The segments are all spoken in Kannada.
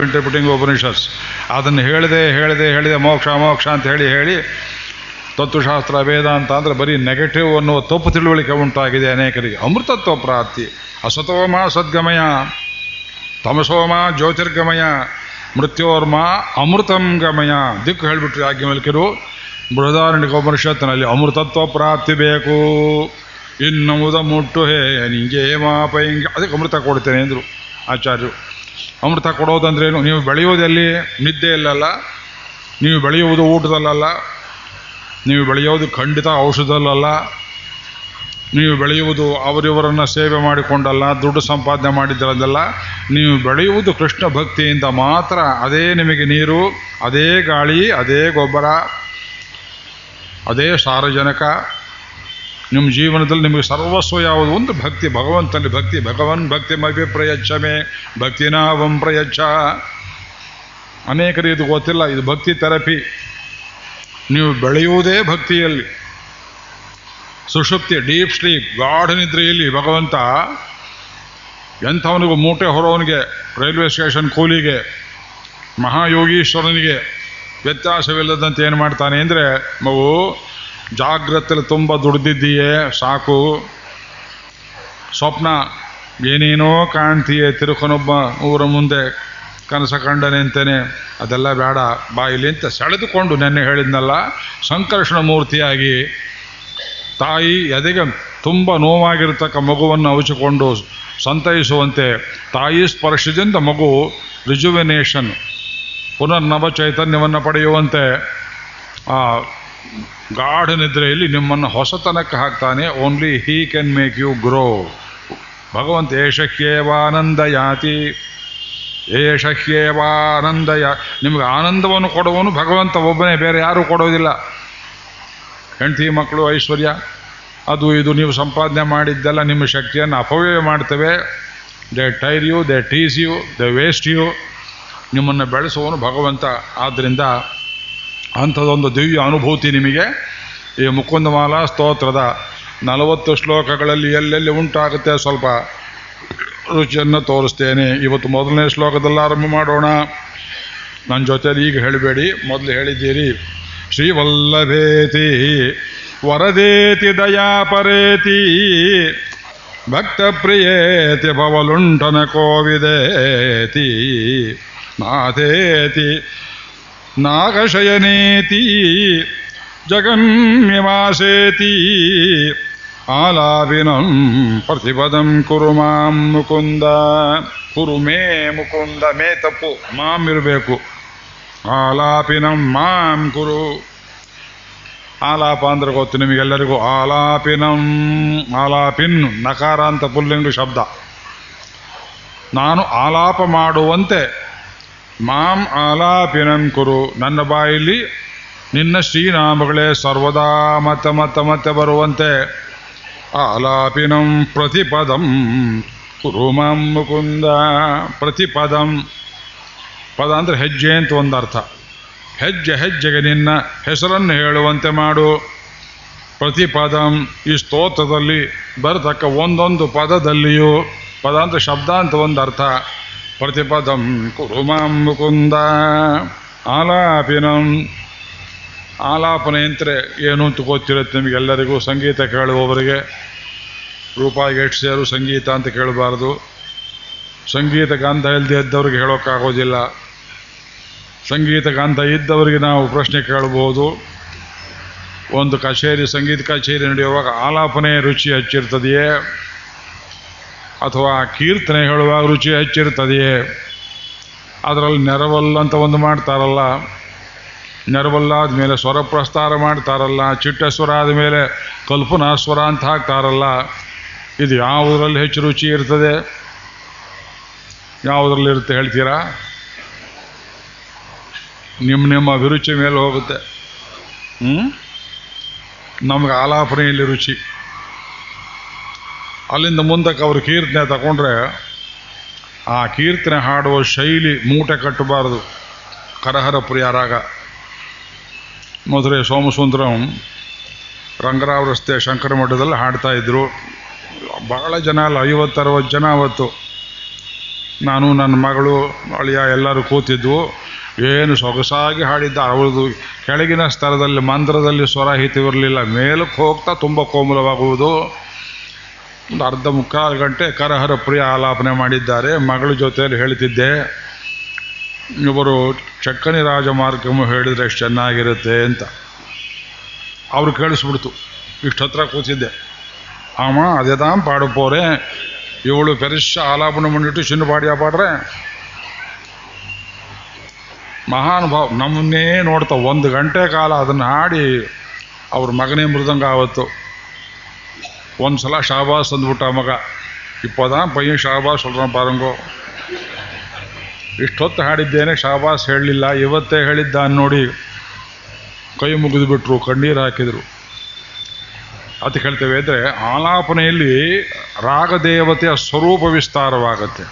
ಇಂಟರ್ಪ್ರಿಟಿಂಗ್ ಉಪನಿಷತ್ಸ್ ಅದನ್ನು ಹೇಳಿದೆ ಹೇಳಿದೆ ಹೇಳಿದೆ, ಮೋಕ್ಷ ಮೋಕ್ಷ ಅಂತ ಹೇಳಿ ಹೇಳಿ ತತ್ವಶಾಸ್ತ್ರ, ವೇದಾಂತ ಅಂದರೆ ಬರೀ ನೆಗೆಟಿವ್ ಅನ್ನುವ ತಪ್ಪು ತಿಳುವಳಿಕೆ ಉಂಟಾಗಿದೆ ಅನೇಕರಿಗೆ. ಅಮೃತತ್ವ ಪ್ರಾಪ್ತಿ, ಅಸತೋಮ ಸದ್ಗಮಯ, ತಮಸೋಮ ಜ್ಯೋತಿರ್ಗಮಯ, ಮೃತ್ಯೋರ್ಮ ಅಮೃತಂ ಗಮಯ. ದಿಕ್ಕು ಹೇಳಿಬಿಟ್ರು ಯಾಜ್ಞವಲ್ಕಿರು ಬೃಹದಾರಣ್ಯಕ ಉಪನಿಷತ್ತಿನಲ್ಲಿ ಅಮೃತತ್ವ ಪ್ರಾಪ್ತಿ ಬೇಕು. ಇನ್ನುವುದ ಮುಟ್ಟು ಹೇ, ನಿಂಗೆ ಮಾಪ ಹಿಂಗೆ ಅದಕ್ಕೆ ಅಮೃತ ಕೊಡ್ತೇನೆ ಅಂದರು ಆಚಾರ್ಯರು. ಅಮೃತ ಕೊಡೋದಂದ್ರೇನು ನೀವು ಬೆಳೆಯೋದೆಲ್ಲಿ ನಿದ್ದೆಯಲ್ಲಲ್ಲ ನೀವು ಬೆಳೆಯುವುದು ಊಟದಲ್ಲಲ್ಲ, ನೀವು ಬೆಳೆಯೋದು ಖಂಡಿತ ಔಷಧದಲ್ಲಲ್ಲ, ನೀವು ಬೆಳೆಯುವುದು ಅವರಿವರನ್ನು ಸೇವೆ ಮಾಡಿಕೊಂಡಲ್ಲ, ದುಡ್ಡು ಸಂಪಾದನೆ ಮಾಡಿದ್ದರದಲ್ಲ, ನೀವು ಬೆಳೆಯುವುದು ಕೃಷ್ಣ ಭಕ್ತಿಯಿಂದ ಮಾತ್ರ ಅದೇ ನಿಮಗೆ ನೀರು, ಅದೇ ಗಾಳಿ, ಅದೇ ಗೊಬ್ಬರ, ಅದೇ ಸಾರಜನಕ ನಿಮ್ಮ ಜೀವನದಲ್ಲಿ ನಿಮಗೆ ಸರ್ವಸ್ವ ಯಾವುದು? ಒಂದು ಭಕ್ತಿ, ಭಗವಂತನಲ್ಲಿ ಭಕ್ತಿ, ಭಗವನ್ ಭಕ್ತಿ ಮಭಿ ಭಕ್ತಿ ಭಕ್ತಿನಾವಂ ಪ್ರಯಚ್ಛ. ಅನೇಕರಿಗೆ ಇದು ಗೊತ್ತಿಲ್ಲ, ಇದು ಭಕ್ತಿ ಥೆರಪಿ. ನೀವು ಬೆಳೆಯುವುದೇ ಭಕ್ತಿಯಲ್ಲಿ. ಸುಷುಪ್ತಿ, ಡೀಪ್ ಸ್ಲೀಪ್, ಗಾಢ ನಿದ್ರೆಯಲ್ಲಿ ಭಗವಂತ ಎಂಥವನಿಗೂ ಮೂಟೆ ಹೊರೋವನಿಗೆ ರೈಲ್ವೆ ಸ್ಟೇಷನ್ ಕೂಲಿಗೆ, ಮಹಾಯೋಗೀಶ್ವರನಿಗೆ ವ್ಯತ್ಯಾಸವಿಲ್ಲದಂತೆ ಏನು ಮಾಡ್ತಾನೆ ಅಂದರೆ, ಮಗು ಜಾಗ್ರತೆಯಲ್ಲಿ ತುಂಬ ದುಡ್ದಿದ್ದೀಯೇ, ಸಾಕು. ಸ್ವಪ್ನ, ಏನೇನೋ ಕಾಣ್ತೀಯೇ, ತಿರುಕನೊಬ್ಬ ಊರ ಮುಂದೆ ಕನಸ ಕಂಡನೆ ಅಂತೇನೆ ಅದೆಲ್ಲ ಬೇಡ ಬಾಯಿಲಿ ಅಂತ ಸೆಳೆದುಕೊಂಡು ನೆನ್ನೆ ಹೇಳಿದ್ನಲ್ಲ, ಸಂಕರ್ಷಣ ಮೂರ್ತಿಯಾಗಿ, ತಾಯಿ ಎದೆಗೆ ತುಂಬ ನೋವಾಗಿರ್ತಕ್ಕ ಮಗುವನ್ನು ಅವಚಿಕೊಂಡು ಸಂತೈಸುವಂತೆ, ತಾಯಿ ಸ್ಪರ್ಶದಿಂದ ಮಗು ರಿಜುವೆನೇಷನ್ ಪುನರ್ನವ ಚೈತನ್ಯವನ್ನು ಪಡೆಯುವಂತೆ ಗಾಢ ನಿದ್ರೆಯಲ್ಲಿ ನಿಮ್ಮನ್ನು ಹೊಸತನಕ್ಕೆ ಹಾಕ್ತಾನೆ. Only he can make you grow ಭಗವಂತ ಏಷಹ್ಯೇವಾನಂದ ಯಾತಿ ಏಷಹ್ಯೇವಾನಂದ ಯಾ ನಿಮಗೆ ಆನಂದವನ್ನು ಕೊಡುವನು ಭಗವಂತ, ಒಬ್ಬನೇ, ಬೇರೆ ಯಾರೂ ಕೊಡೋದಿಲ್ಲ ಹೆಂಡತಿ ಮಕ್ಕಳು, ಐಶ್ವರ್ಯ, ಅದು ಇದು ನೀವು ಸಂಪಾದನೆ ಮಾಡಿದ್ದೆಲ್ಲ ನಿಮ್ಮ ಶಕ್ತಿಯನ್ನು ಅಪವ್ಯಯ ಮಾಡ್ತವೆ. They tire you they tease you they waste you ನಿಮ್ಮನ್ನು ಬೆಳೆಸುವನು ಭಗವಂತ. ಆದ್ದರಿಂದ ಅಂಥದ್ದೊಂದು ದಿವ್ಯ ಅನುಭೂತಿ ನಿಮಗೆ. ಈ ಮುಕುಂದಮಾಲ ಸ್ತೋತ್ರದ ನಲವತ್ತು ಶ್ಲೋಕಗಳಲ್ಲಿ ಎಲ್ಲೆಲ್ಲಿ ಉಂಟಾಗುತ್ತೆ ಸ್ವಲ್ಪ ರುಚಿಯನ್ನು ತೋರಿಸ್ತೇನೆ. ಇವತ್ತು ಮೊದಲನೇ ಶ್ಲೋಕದಲ್ಲಿ ಆರಂಭ ಮಾಡೋಣ. ನನ್ನ ಜೊತೆಯಲ್ಲಿ ಈಗ ಹೇಳಬೇಡಿ. ಮೊದಲು ಹೇಳಿದ್ದೀರಿ. ಶ್ರೀವಲ್ಲಭೇತಿ ವರದೇತಿ ದಯಾಪರೇತಿ ಭಕ್ತಪ್ರಿಯೇತಿ ಭವಲುಂಠನ ಕೋವಿದೇತಿ ನಾಥೇತಿ ನಾಗಶಯನೇತಿ ಜಗನ್ನಿವಾಸೇತಿ ಆಲಾಪಿನಂ ಪ್ರತಿಪದಂ ಕುರು ಮಾಂ ಮುಕುಂದ, ಕುರು ಮೇ ಮುಕುಂದ, ಮೇ ತಪ್ಪು, ಮಾಂ ಇರಬೇಕು. ಆಲಾಪಿನಂ ಮಾಂ ಕುರು. ಆಲಾಪ ಅಂದ್ರೆ ಗೊತ್ತು ನಿಮಗೆಲ್ಲರಿಗೂ. ಆಲಾಪಿನಂ, ಆಲಾಪಿನ್, ನಕಾರ ಅಂತ ಪುಲ್ಲಿಂಗು ಶಬ್ದ. ನಾನು ಆಲಾಪ ಮಾಡುವಂತೆ ಮಾಂ ಆಲಾಪಿನಂ ಕುರು. ನನ್ನ ಬಾಯಲ್ಲಿ ನಿನ್ನ ಶ್ರೀನಾಮಗಳೇ ಸರ್ವದಾ ಮತ ಮತ ಮತ ಬರುವಂತೆ. ಆಲಾಪಿನಂ ಪ್ರತಿಪದಂ ಕುರು ಮಾಂ ಮುಕುಂದ ಪ್ರತಿಪದಂ. ಪದ ಅಂದರೆ ಹೆಜ್ಜೆ ಅಂತ ಒಂದು ಅರ್ಥ. ಹೆಜ್ಜೆ ಹೆಜ್ಜೆಗೆ ನಿನ್ನ ಹೆಸರನ್ನು ಹೇಳುವಂತೆ ಮಾಡು. ಪ್ರತಿಪದಂ ಈ ಸ್ತೋತ್ರದಲ್ಲಿ ಬರತಕ್ಕ ಒಂದೊಂದು ಪದದಲ್ಲಿಯೂ ಪದ ಅಂದರೆ ಶಬ್ದ ಅಂತ ಒಂದು ಅರ್ಥ. ಪ್ರತಿಪದಂ ಕುರುಮಾಂ ಮುಕುಂದ ಆಲಾಪಿನಂ. ಆಲಾಪನೆ ಏನು ಅಂತ ಗೊತ್ತಿರುತ್ತೆ ನಿಮಗೆಲ್ಲರಿಗೂ? ಸಂಗೀತ ಕೇಳುವವರಿಗೆ. ರೂಪಾಯಿ ಎಷ್ಟು ಸೇರು ಸಂಗೀತ ಅಂತ ಕೇಳಬಾರ್ದು. ಸಂಗೀತ ಗಾಂಧ ಇಲ್ಲದೆ ಇದ್ದವ್ರಿಗೆ ಹೇಳೋಕ್ಕಾಗೋದಿಲ್ಲ. ಸಂಗೀತ ಗಾಂಧ ಇದ್ದವರಿಗೆ ನಾವು ಪ್ರಶ್ನೆ ಕೇಳಬಹುದು. ಒಂದು ಕಚೇರಿ, ಸಂಗೀತ ಕಚೇರಿ ನಡೆಯುವಾಗ ಆಲಾಪನೆ ರುಚಿ ಹೆಚ್ಚಿರ್ತದೆಯೇ? ಅಥವಾ ಕೀರ್ತನೆ ಹೇಳುವಾಗ ರುಚಿ ಹೆಚ್ಚಿರ್ತದೆಯೇ ಅದರಲ್ಲಿ ನೆರವಲ್ಲ ಅಂತ ಒಂದು ಮಾಡ್ತಾರಲ್ಲ. ನೆರವಲ್ಲ ಆದಮೇಲೆ ಸ್ವರ ಪ್ರಸ್ತಾರ ಮಾಡ್ತಾರಲ್ಲ. ಚಿಟ್ಟ ಸ್ವರ ಆದಮೇಲೆ ಕಲ್ಪನಾ ಸ್ವರ ಅಂತ ಹಾಕ್ತಾರಲ್ಲ. ಇದು ಯಾವುದರಲ್ಲಿ ಹೆಚ್ಚು ರುಚಿ ಇರ್ತದೆ? ಯಾವುದರಲ್ಲಿ ಇರುತ್ತೆ ಹೇಳ್ತೀರಾ? ನಿಮ್ಮ ನಿಮ್ಮ ಅಭಿರುಚಿ ಮೇಲೆ ಹೋಗುತ್ತೆ. ಹ್ಞೂ ನಮ್ಗೆ ಆಲಾಪನೆಯಲ್ಲಿ ರುಚಿ. ಅಲ್ಲಿಂದ ಮುಂದಕ್ಕೆ ಅವರು ಕೀರ್ತನೆ ತಗೊಂಡ್ರೆ ಆ ಕೀರ್ತನೆ ಹಾಡುವ ಶೈಲಿ ಮೂಟೆ ಕಟ್ಟಬಾರದು. ಕರಹರ ಪ್ರಿಯಾರಾಗ ಮಧುರೆ ಸೋಮಸುಂದರಂ ರಂಗರಾವ್ ರಸ್ತೆ ಶಂಕರ ಮಠದಲ್ಲಿ ಹಾಡ್ತಾ ಇದ್ರು. ಬಹಳ ಜನ ಅಲ್ಲ, ಐವತ್ತರವತ್ತು ಜನ ಅವತ್ತು. ನಾನು, ನನ್ನ ಮಗಳು, ಅಳಿಯ ಎಲ್ಲರೂ ಕೂತಿದ್ವು. ಏನು ಸೊಗಸಾಗಿ ಹಾಡಿದ್ದ ಅವ್ರದ್ದು ಕೆಳಗಿನ ಸ್ಥಳದಲ್ಲಿ ಮಂತ್ರದಲ್ಲಿ ಸ್ವರ ಹಿತಿವಿರಲಿಲ್ಲ. ಮೇಲಕ್ಕೆ ಹೋಗ್ತಾ ತುಂಬ ಕೋಮಲವಾಗುವುದು. ಒಂದು ಅರ್ಧ ಮುಕ್ಕಾಲು ಗಂಟೆ ಕರಹರ ಪ್ರಿಯ ಆಲಾಪನೆ ಮಾಡಿದ್ದಾರೆ. ಮಗಳ ಜೊತೆಯಲ್ಲಿ ಹೇಳ್ತಿದ್ದೆ, ಇವರು ಚಕ್ಕನಿ ರಾಜಮಾರ್ಗము ಹೇಳಿದ್ರೆ ಎಷ್ಟು ಚೆನ್ನಾಗಿರುತ್ತೆ ಅಂತ. ಅವ್ರು ಕೇಳಿಸ್ಬಿಡ್ತು. ಇಷ್ಟು ಹತ್ರ ಕೂತಿದ್ದೆ. ಆಮ ಅದೇದಾಂ ಪಾಡು ಪೋರೆ ಇವಳು ಪೆರಿಶ ಆಲಾಪನೆ ಮಾಡಿಟ್ಟು ಚಿನ್ನ ಪಾಡಿಯ ಪಾಡ್ರೆ. ಮಹಾನುಭಾವ ನಮ್ಮನ್ನೇ ನೋಡ್ತಾ, ಒಂದು ಗಂಟೆ ಕಾಲ ಅದನ್ನು ಹಾಡಿ, ಅವ್ರ ಮಗನೇ ಮೃದಂಗ ಆವತ್ತು. ಒಂದು ಸಲ ಶಾಬಾಸ್ ಅಂದ್ಬಿಟ್ಟ ಮಗ ಇಪ್ಪದಾಂ ಪಯ್ಯನ್ ಶಾಬಾಸ್ சொல்கிறான் ಪಾರಂಗೋ ಇಷ್ಟೊತ್ತು ಹಾಡಿದ್ದೇನೆ ಶಾಬಾಸ್ ಹೇಳಲಿಲ್ಲ ಇವತ್ತೇ ಹೇಳಿದ್ದ ನೋಡಿ ಕೈ ಮುಗಿದು ಬಿಟ್ರು ಕಣ್ಣೀರು ಹಾಕಿದರು ಅದು ಹೇಳ್ತೇವೆ ಅಂದರೆ ಆಲಾಪನೆಯಲ್ಲಿ ರಾಗದೇವತೆಯ ಸ್ವರೂಪ ವಿಸ್ತಾರವಾಗತ್ತೆ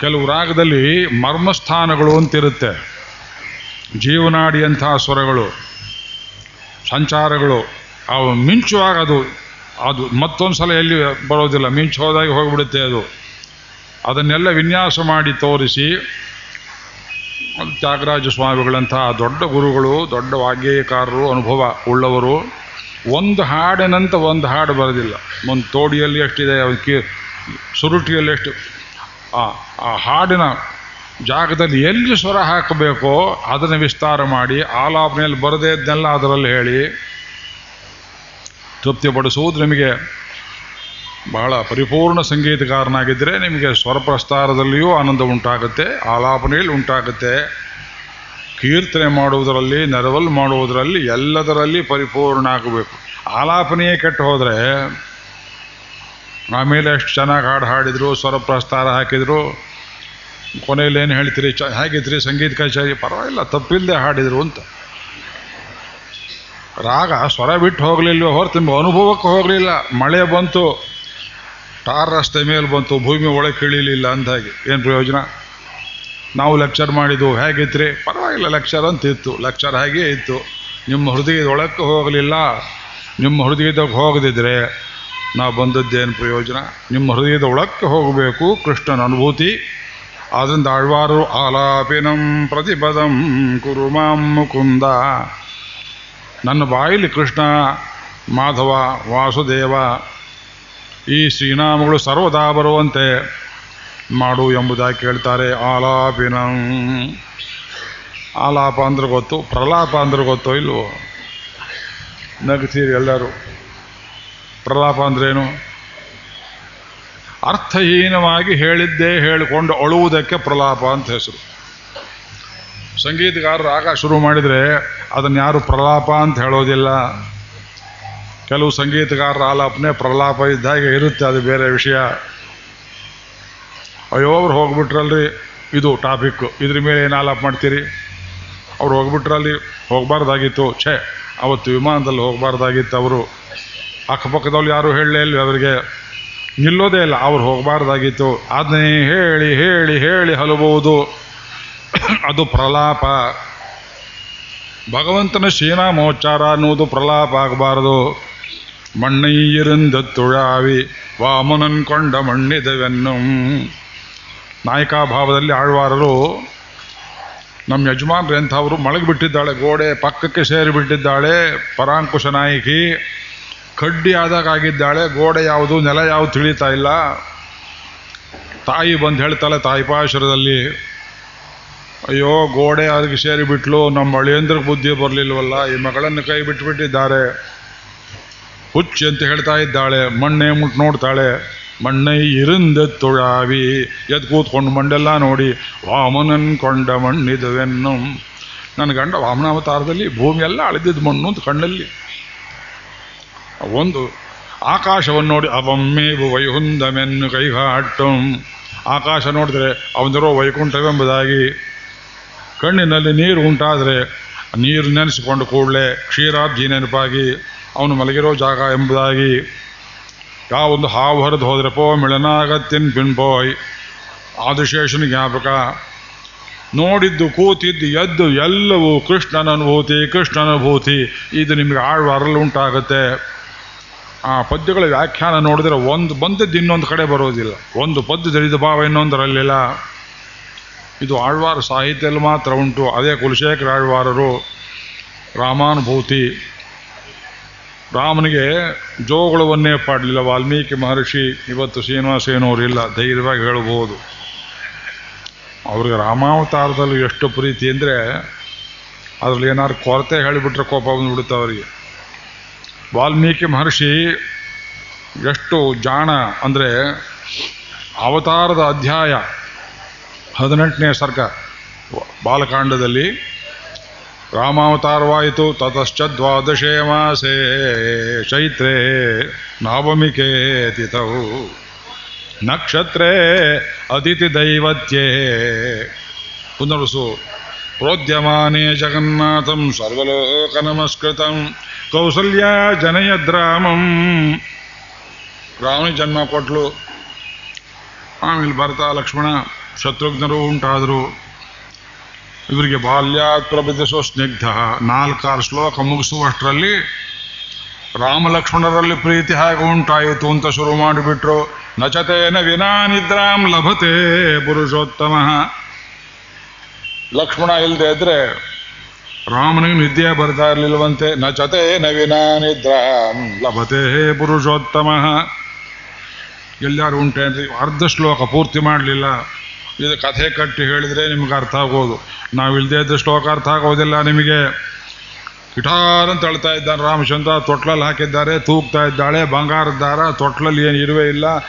ಕೆಲವು ರಾಗದಲ್ಲಿ ಮರ್ಮಸ್ಥಾನಗಳು ಅಂತಿರುತ್ತೆ ಜೀವನಾಡಿಯಂತಹ ಸ್ವರಗಳು ಸಂಚಾರಗಳು ಅವು ಮಿಂಚುವಾಗ ಅದು ಅದು ಮತ್ತೊಂದು ಸಲ ಎಲ್ಲಿ ಬರೋದಿಲ್ಲ. ಮಿಂಚು ಹೋದಾಗೆ ಹೋಗಿಬಿಡುತ್ತೆ ಅದು. ಅದನ್ನೆಲ್ಲ ವಿನ್ಯಾಸ ಮಾಡಿ ತೋರಿಸಿ ತ್ಯಾಗರಾಜ ಸ್ವಾಮಿಗಳಂತಹ ದೊಡ್ಡ ಗುರುಗಳು, ದೊಡ್ಡ ವಾಗ್ಗೇಯಕಾರರು, ಅನುಭವ ಉಳ್ಳವರು. ಒಂದು ಹಾಡಿನಂತ ಒಂದು ಹಾಡು ಬರೋದಿಲ್ಲ. ಒಂದು ತೋಡಿಯಲ್ಲಿ ಎಷ್ಟಿದೆ ಕಿ ಸುರುಟಿಯಲ್ಲಿ ಎಷ್ಟು? ಆ ಆ ಹಾಡಿನ ಜಾಗದಲ್ಲಿ ಎಲ್ಲಿ ಸ್ವರ ಹಾಕಬೇಕೋ ಅದನ್ನು ವಿಸ್ತಾರ ಮಾಡಿ, ಆಲಾಪನೆಯಲ್ಲಿ ಬರದೇ ಇದ್ದನ್ನೆಲ್ಲ ಅದರಲ್ಲಿ ಹೇಳಿ ತೃಪ್ತಿಪಡಿಸುವುದು ನಿಮಗೆ ಬಹಳ ಪರಿಪೂರ್ಣ ಸಂಗೀತಕಾರನಾಗಿದ್ದರೆ ನಿಮಗೆ ಸ್ವರ ಪ್ರಸ್ತಾರದಲ್ಲಿಯೂ ಆನಂದ ಉಂಟಾಗುತ್ತೆ, ಆಲಾಪನೆಯಲ್ಲಿ ಉಂಟಾಗುತ್ತೆ. ಕೀರ್ತನೆ ಮಾಡುವುದರಲ್ಲಿ, ನೆರವಲ್ ಮಾಡುವುದರಲ್ಲಿ ಎಲ್ಲದರಲ್ಲಿ ಪರಿಪೂರ್ಣ ಆಗಬೇಕು. ಆಲಾಪನೆಯೇ ಕೆಟ್ಟು ಹೋದರೆ ಆಮೇಲೆ ಎಷ್ಟು ಚೆನ್ನಾಗಿ ಹಾಡು ಹಾಡಿದರು ಸ್ವರ ಪ್ರಸ್ತಾರ ಹಾಕಿದರು ಕೊನೆಯಲ್ಲಿ ಏನು ಹೇಳ್ತೀರಿ? ಚ, ಹೇಗಿದ್ರಿ ಸಂಗೀತ ಕಚೇರಿ? ಪರವಾಗಿಲ್ಲ, ತಪ್ಪಿಲ್ಲದೆ ಹಾಡಿದರು ಅಂತ. ರಾಗ ಸ್ವರ ಬಿಟ್ಟು ಹೋಗಲಿಲ್ಲ ಹೊರತು ನಿಮ್ಮ ಅನುಭವಕ್ಕೆ ಹೋಗಲಿಲ್ಲ. ಮಳೆ ಬಂತು, ಟಾರ್ ರಸ್ತೆ ಮೇಲೆ ಬಂತು, ಭೂಮಿ ಒಳಗೆ ಕೀಳಿಲಿಲ್ಲ ಅಂದಾಗೆ. ಏನು ಪ್ರಯೋಜನ? ನಾವು ಲೆಕ್ಚರ್ ಮಾಡಿದ್ದು ಹೇಗಿತ್ರಿ ಪರವಾಗಿಲ್ಲ, ಲೆಕ್ಚರ್ ಅಂತ ಇತ್ತು ಲೆಕ್ಚರ್ ಹಾಗೇ ಇತ್ತು. ನಿಮ್ಮ ಹೃದಯದ ಒಳಕ್ಕೆ ಹೋಗಲಿಲ್ಲ. ನಿಮ್ಮ ಹೃದಯದಾಗ ಹೋಗದಿದ್ದರೆ ನಾವು ಬಂದದ್ದೇನು ಪ್ರಯೋಜನ? ನಿಮ್ಮ ಹೃದಯದ ಒಳಕ್ಕೆ ಹೋಗಬೇಕು ಕೃಷ್ಣನ ಅನುಭೂತಿ. ಆದ್ದರಿಂದ ಆಳ್ವಾರು ಆಲಾಪಿನಂ ಪ್ರತಿಪದಂ ಕುರುಮಾಂ ಮುಕುಂದ. ನನ್ನ ಬಾಯಲ್ಲಿ ಕೃಷ್ಣ, ಮಾಧವ, ವಾಸುದೇವ, ಈ ಶ್ರೀನಾಮಗಳು ಸರ್ವದಾ ಬರುವಂತೆ ಮಾಡು ಎಂಬುದಾಗಿ ಕೇಳ್ತಾರೆ. ಆಲಾಪಿನ. ಆಲಾಪ ಅಂದ್ರೆ ಗೊತ್ತು, ಪ್ರಲಾಪ ಅಂದ್ರೆ ಗೊತ್ತೋ ಇಲ್ವೋ? ನಗ್ತೀರಿ ಎಲ್ಲರೂ. ಪ್ರಲಾಪ ಅಂದ್ರೇನು? ಅರ್ಥಹೀನವಾಗಿ ಹೇಳಿದ್ದೇ ಹೇಳಿಕೊಂಡು ಅಳುವುದಕ್ಕೆ ಪ್ರಲಾಪ ಅಂತ ಹೆಸರು. ಸಂಗೀತಗಾರರು ಆಗ ಶುರು ಮಾಡಿದರೆ ಅದನ್ನು ಯಾರು ಪ್ರಲಾಪ ಅಂತ ಹೇಳೋದಿಲ್ಲ. ಕೆಲವು ಸಂಗೀತಗಾರರ ಆಲಾಪನೆ ಪ್ರಲಾಪ ಇದ್ದಾಗೆ ಇರುತ್ತೆ, ಅದು ಬೇರೆ ವಿಷಯ. ಅಯ್ಯೋ, ಅವ್ರು ಹೋಗ್ಬಿಟ್ರಲ್ರಿ, ಇದು ಟಾಪಿಕ್ ಇದ್ರ ಮೇಲೆ ಏನು ಆಲಾಪ ಮಾಡ್ತೀರಿ? ಅವ್ರು ಹೋಗ್ಬಿಟ್ರಲ್ಲಿ ಹೋಗಬಾರ್ದಾಗಿತ್ತು. ಛೇ, ಅವತ್ತು ವಿಮಾನದಲ್ಲಿ ಹೋಗಬಾರ್ದಾಗಿತ್ತು ಅವರು. ಅಕ್ಕಪಕ್ಕದವ್ರು ಯಾರು ಹೇಳಲೇ ಇಲ್ಲ ಅವರಿಗೆ. ನಿಲ್ಲೋದೇ ಇಲ್ಲ, ಅವ್ರು ಹೋಗಬಾರ್ದಾಗಿತ್ತು. ಅದನ್ನೇ ಹೇಳಿ ಹೇಳಿ ಹೇಳಿ ಹಲಬಹುದು. ಅದು ಪ್ರಲಾಪ. ಭಗವಂತನ ಶ್ರೀನಾಮೋಚ್ಚಾರ ಅನ್ನುವುದು ಪ್ರಲಾಪ ಆಗಬಾರದು. ಮಣ್ಣಯ್ಯರಿಂದ ತುಳಾವಿ, ವಾಮನನ್ ಕೊಂಡ ಮಣ್ಣಿದವೆನ್ನು. ನಾಯಕ ಭಾವದಲ್ಲಿ ಆಳ್ವಾರರು, ನಮ್ಮ ಯಜಮಾನ್ರು ಎಂಥವರು ಮಳಗಿಬಿಟ್ಟಿದ್ದಾಳೆ ಗೋಡೆ ಪಕ್ಕಕ್ಕೆ ಸೇರಿಬಿಟ್ಟಿದ್ದಾಳೆ, ಪರಾಂಕುಶ ನಾಯಕಿ, ಕಡ್ಡಿ ಆಗಿದ್ದಾಳೆ, ಗೋಡೆ ಯಾವುದು, ನೆಲ ಯಾವುದು ತಿಳಿತಾ ಇಲ್ಲ. ತಾಯಿ ಬಂದು ಹೇಳ್ತಾಳೆ ತಾಯಿ ಪಾಶರದಲ್ಲಿ ಅಯ್ಯೋ, ಗೋಡೆ ಅದಕ್ಕೆ ಸೇರಿಬಿಟ್ಲು ನಮ್ಮ ಅಳಿಯಂದ್ರ ಬುದ್ಧಿ ಬರಲಿಲ್ವಲ್ಲ, ಈ ಮಗಳನ್ನು ಕೈ ಬಿಟ್ಟುಬಿಟ್ಟಿದ್ದಾರೆ ಹುಚ್ಚು ಅಂತ ಹೇಳ್ತಾ ಇದ್ದಾಳೆ, ಮಣ್ಣೆ ಮುಟ್ಟು ನೋಡ್ತಾಳೆ. ಮಣ್ಣೈ ಇರಿಂದ ತುಳಾವಿ, ಎದ್ ಕೂತ್ಕೊಂಡು ಮಂಡೆಲ್ಲ ನೋಡಿ, ವಾಮನನ್ ಕೊಂಡ ಮಣ್ಣಿದುವೆನ್ನು. ನನ್ನ ಗಂಡ ವಾಮನಾವತಾರದಲ್ಲಿ ಭೂಮಿ ಎಲ್ಲ ಅಳೆದಿದ್ದು ಮಣ್ಣು ಅಂತ ಕಣ್ಣಲ್ಲಿ. ಒಂದು ಆಕಾಶವನ್ನು ನೋಡಿ, ಅವಮ್ಮೇವು ವೈಹುಂದಮೆನ್ನು ಕೈಗಾಟಂ ಆಕಾಶ ನೋಡಿದ್ರೆ ಅವನಿರೋ ವೈಕುಂಠವೆಂಬುದಾಗಿ ಕಣ್ಣಿನಲ್ಲಿ ನೀರು ಉಂಟಾದರೆ ನೀರು ನೆನೆಸಿಕೊಂಡು ಕೂಡಲೇ ಕ್ಷೀರಾಬ್ಜಿ ನೆನಪಾಗಿ ಅವನು ಮಲಗಿರೋ ಜಾಗ ಎಂಬುದಾಗಿ ಯಾವೊಂದು ಹಾವು ಹರಿದು ಹೋದರೆ, ಪೋ ಮಿಳನಾಗತ್ತಿನ ಪಿನ್ಪೋಯ್ ಆದಿಶೇಷನ ಜ್ಞಾಪಕ, ನೋಡಿದ್ದು, ಕೂತಿದ್ದು, ಎದ್ದು ಎಲ್ಲವೂ ಕೃಷ್ಣನ ಅನುಭೂತಿ ಕೃಷ್ಣನ ಅನುಭೂತಿ. ಇದು ನಿಮಗೆ ಆಳ್ವಾರಲ್ಲಿ ಉಂಟಾಗುತ್ತೆ. ಆ ಪದ್ಯಗಳ ವ್ಯಾಖ್ಯಾನ ನೋಡಿದ್ರೆ ಒಂದು ಬಂದದ್ದು ಇನ್ನೊಂದು ಕಡೆ ಬರೋದಿಲ್ಲ. ಒಂದು ಪದ್ಯ ತಿಳಿದ ಭಾವ ಇನ್ನೊಂದರಲ್ಲಿಲ್ಲ. ಇದು ಆಳ್ವಾರ ಸಾಹಿತ್ಯದಲ್ಲಿ ಮಾತ್ರ ಉಂಟು. ಅದೇ ಕುಲಶೇಖರ ಆಳ್ವಾರರು ರಾಮಾನುಭೂತಿ. ರಾಮನಿಗೆ ಜೋಗುಳವನ್ನೇ ಪಾಡಲಿಲ್ಲ. ವಾಲ್ಮೀಕಿ ಮಹರ್ಷಿ ಇವತ್ತು ಶ್ರೀನಿವಾಸೇನವರಿಲ್ಲ ಧೈರ್ಯವಾಗಿ ಹೇಳಬಹುದು. ಅವ್ರಿಗೆ ರಾಮಾವತಾರದಲ್ಲಿ ಎಷ್ಟು ಪ್ರೀತಿ ಅಂದರೆ ಅದರಲ್ಲಿ ಏನಾದ್ರು ಕೊರತೆ ಹೇಳಿಬಿಟ್ರೆ ಕೋಪ ಬಂದ್ಬಿಡುತ್ತೆ ಅವರಿಗೆ. ವಾಲ್ಮೀಕಿ ಮಹರ್ಷಿ ಎಷ್ಟು ಜಾಣ ಅಂದರೆ ಅವತಾರದ ಅಧ್ಯಾಯ ಹದಿನೆಂಟನೇ ಸರ್ಗ. ಬಾಲಕಾಂಡದಲ್ಲಿ ರಾಮಾವತಾರವಾಯಿತು. ತತಶ್ಚ ದ್ವಾದಶೇ ಮಾಸೇ ಚೈತ್ರೇ ನವಮಿಕೆ ತಿಥವು ನಕ್ಷತ್ರೇ ಅತಿಥಿ ದೈವತ್ಯೇ ಪುನರುಸು ಪ್ರೋದ್ಯಮಾನೇ ಜಗನ್ನಾಥಂ ಸರ್ವಲೋಕ ನಮಸ್ಕೃತಂ ಕೌಸಲ್ಯ ಜನಯದ್ರಾಮಂ ರಾಮನಿಗೆ ಜನ್ಮ ಕೊಟ್ಲು. ಆಮೇಲೆ ಭರತ ಲಕ್ಷ್ಮಣ. ಶತ್ರುಘ್ನರು ಉಂಟಾದರು. ಇವರಿಗೆ ಬಾಲ್ಯಾತ್ ಪ್ರಬದಿಸೋ ಸ್ನಿಗ್ಧ. ನಾಲ್ಕಾರು ಶ್ಲೋಕ ಮುಗಿಸುವಷ್ಟರಲ್ಲಿ ರಾಮ ಲಕ್ಷ್ಮಣರಲ್ಲಿ ಪ್ರೀತಿ ಹಾಗೆ ಉಂಟಾಯಿತು ಅಂತ ಶುರು ಮಾಡಿಬಿಟ್ರು. ನಚತೇನ ವಿನಾ ನಿದ್ರಾಂ ಲಭತೆ ಪುರುಷೋತ್ತಮ. ಲಕ್ಷ್ಮಣ ಇಲ್ಲದೆ ಇದ್ರೆ ರಾಮನಿಗೆ ನಿದ್ದೆ ಬರ್ತಾ ಇರಲಿಲ್ವಂತೆ. ನಚತೆ ನವಿನಾ ನಿದ್ರಾಂ ಲಭತೆ ಪುರುಷೋತ್ತಮ. ಎಲ್ಲಾರು ಉಂಟೇನ್ರಿ? ಅರ್ಧ ಶ್ಲೋಕ ಪೂರ್ತಿ ಮಾಡಲಿಲ್ಲ. ಇದು ಕಥೆ ಕಟ್ಟಿ ಹೇಳಿದ್ರೆ ನಿಮ್ಗೆ ಅರ್ಥ ಆಗೋದು. ನಾವು ಇಲ್ಲದೆ ಇದ್ದ ಶ್ಲೋಕ ಅರ್ಥ ಆಗೋದಿಲ್ಲ ನಿಮಗೆ. ಕಿಟಾರ್ ಅಂತ ಹೇಳ್ತಾ ಇದ್ದಾನೆ ರಾಮಚಂದ್ರ, ತೊಟ್ಲಲ್ಲಿ ಹಾಕಿದ್ದಾರೆ, ತೂಗ್ತಾ ಇದ್ದಾಳೆ, ಬಂಗಾರದ ದಾರ, ತೊಟ್ಲಲ್ಲಿ ಏನು ಇರುವೆ ಇಲ್ಲ,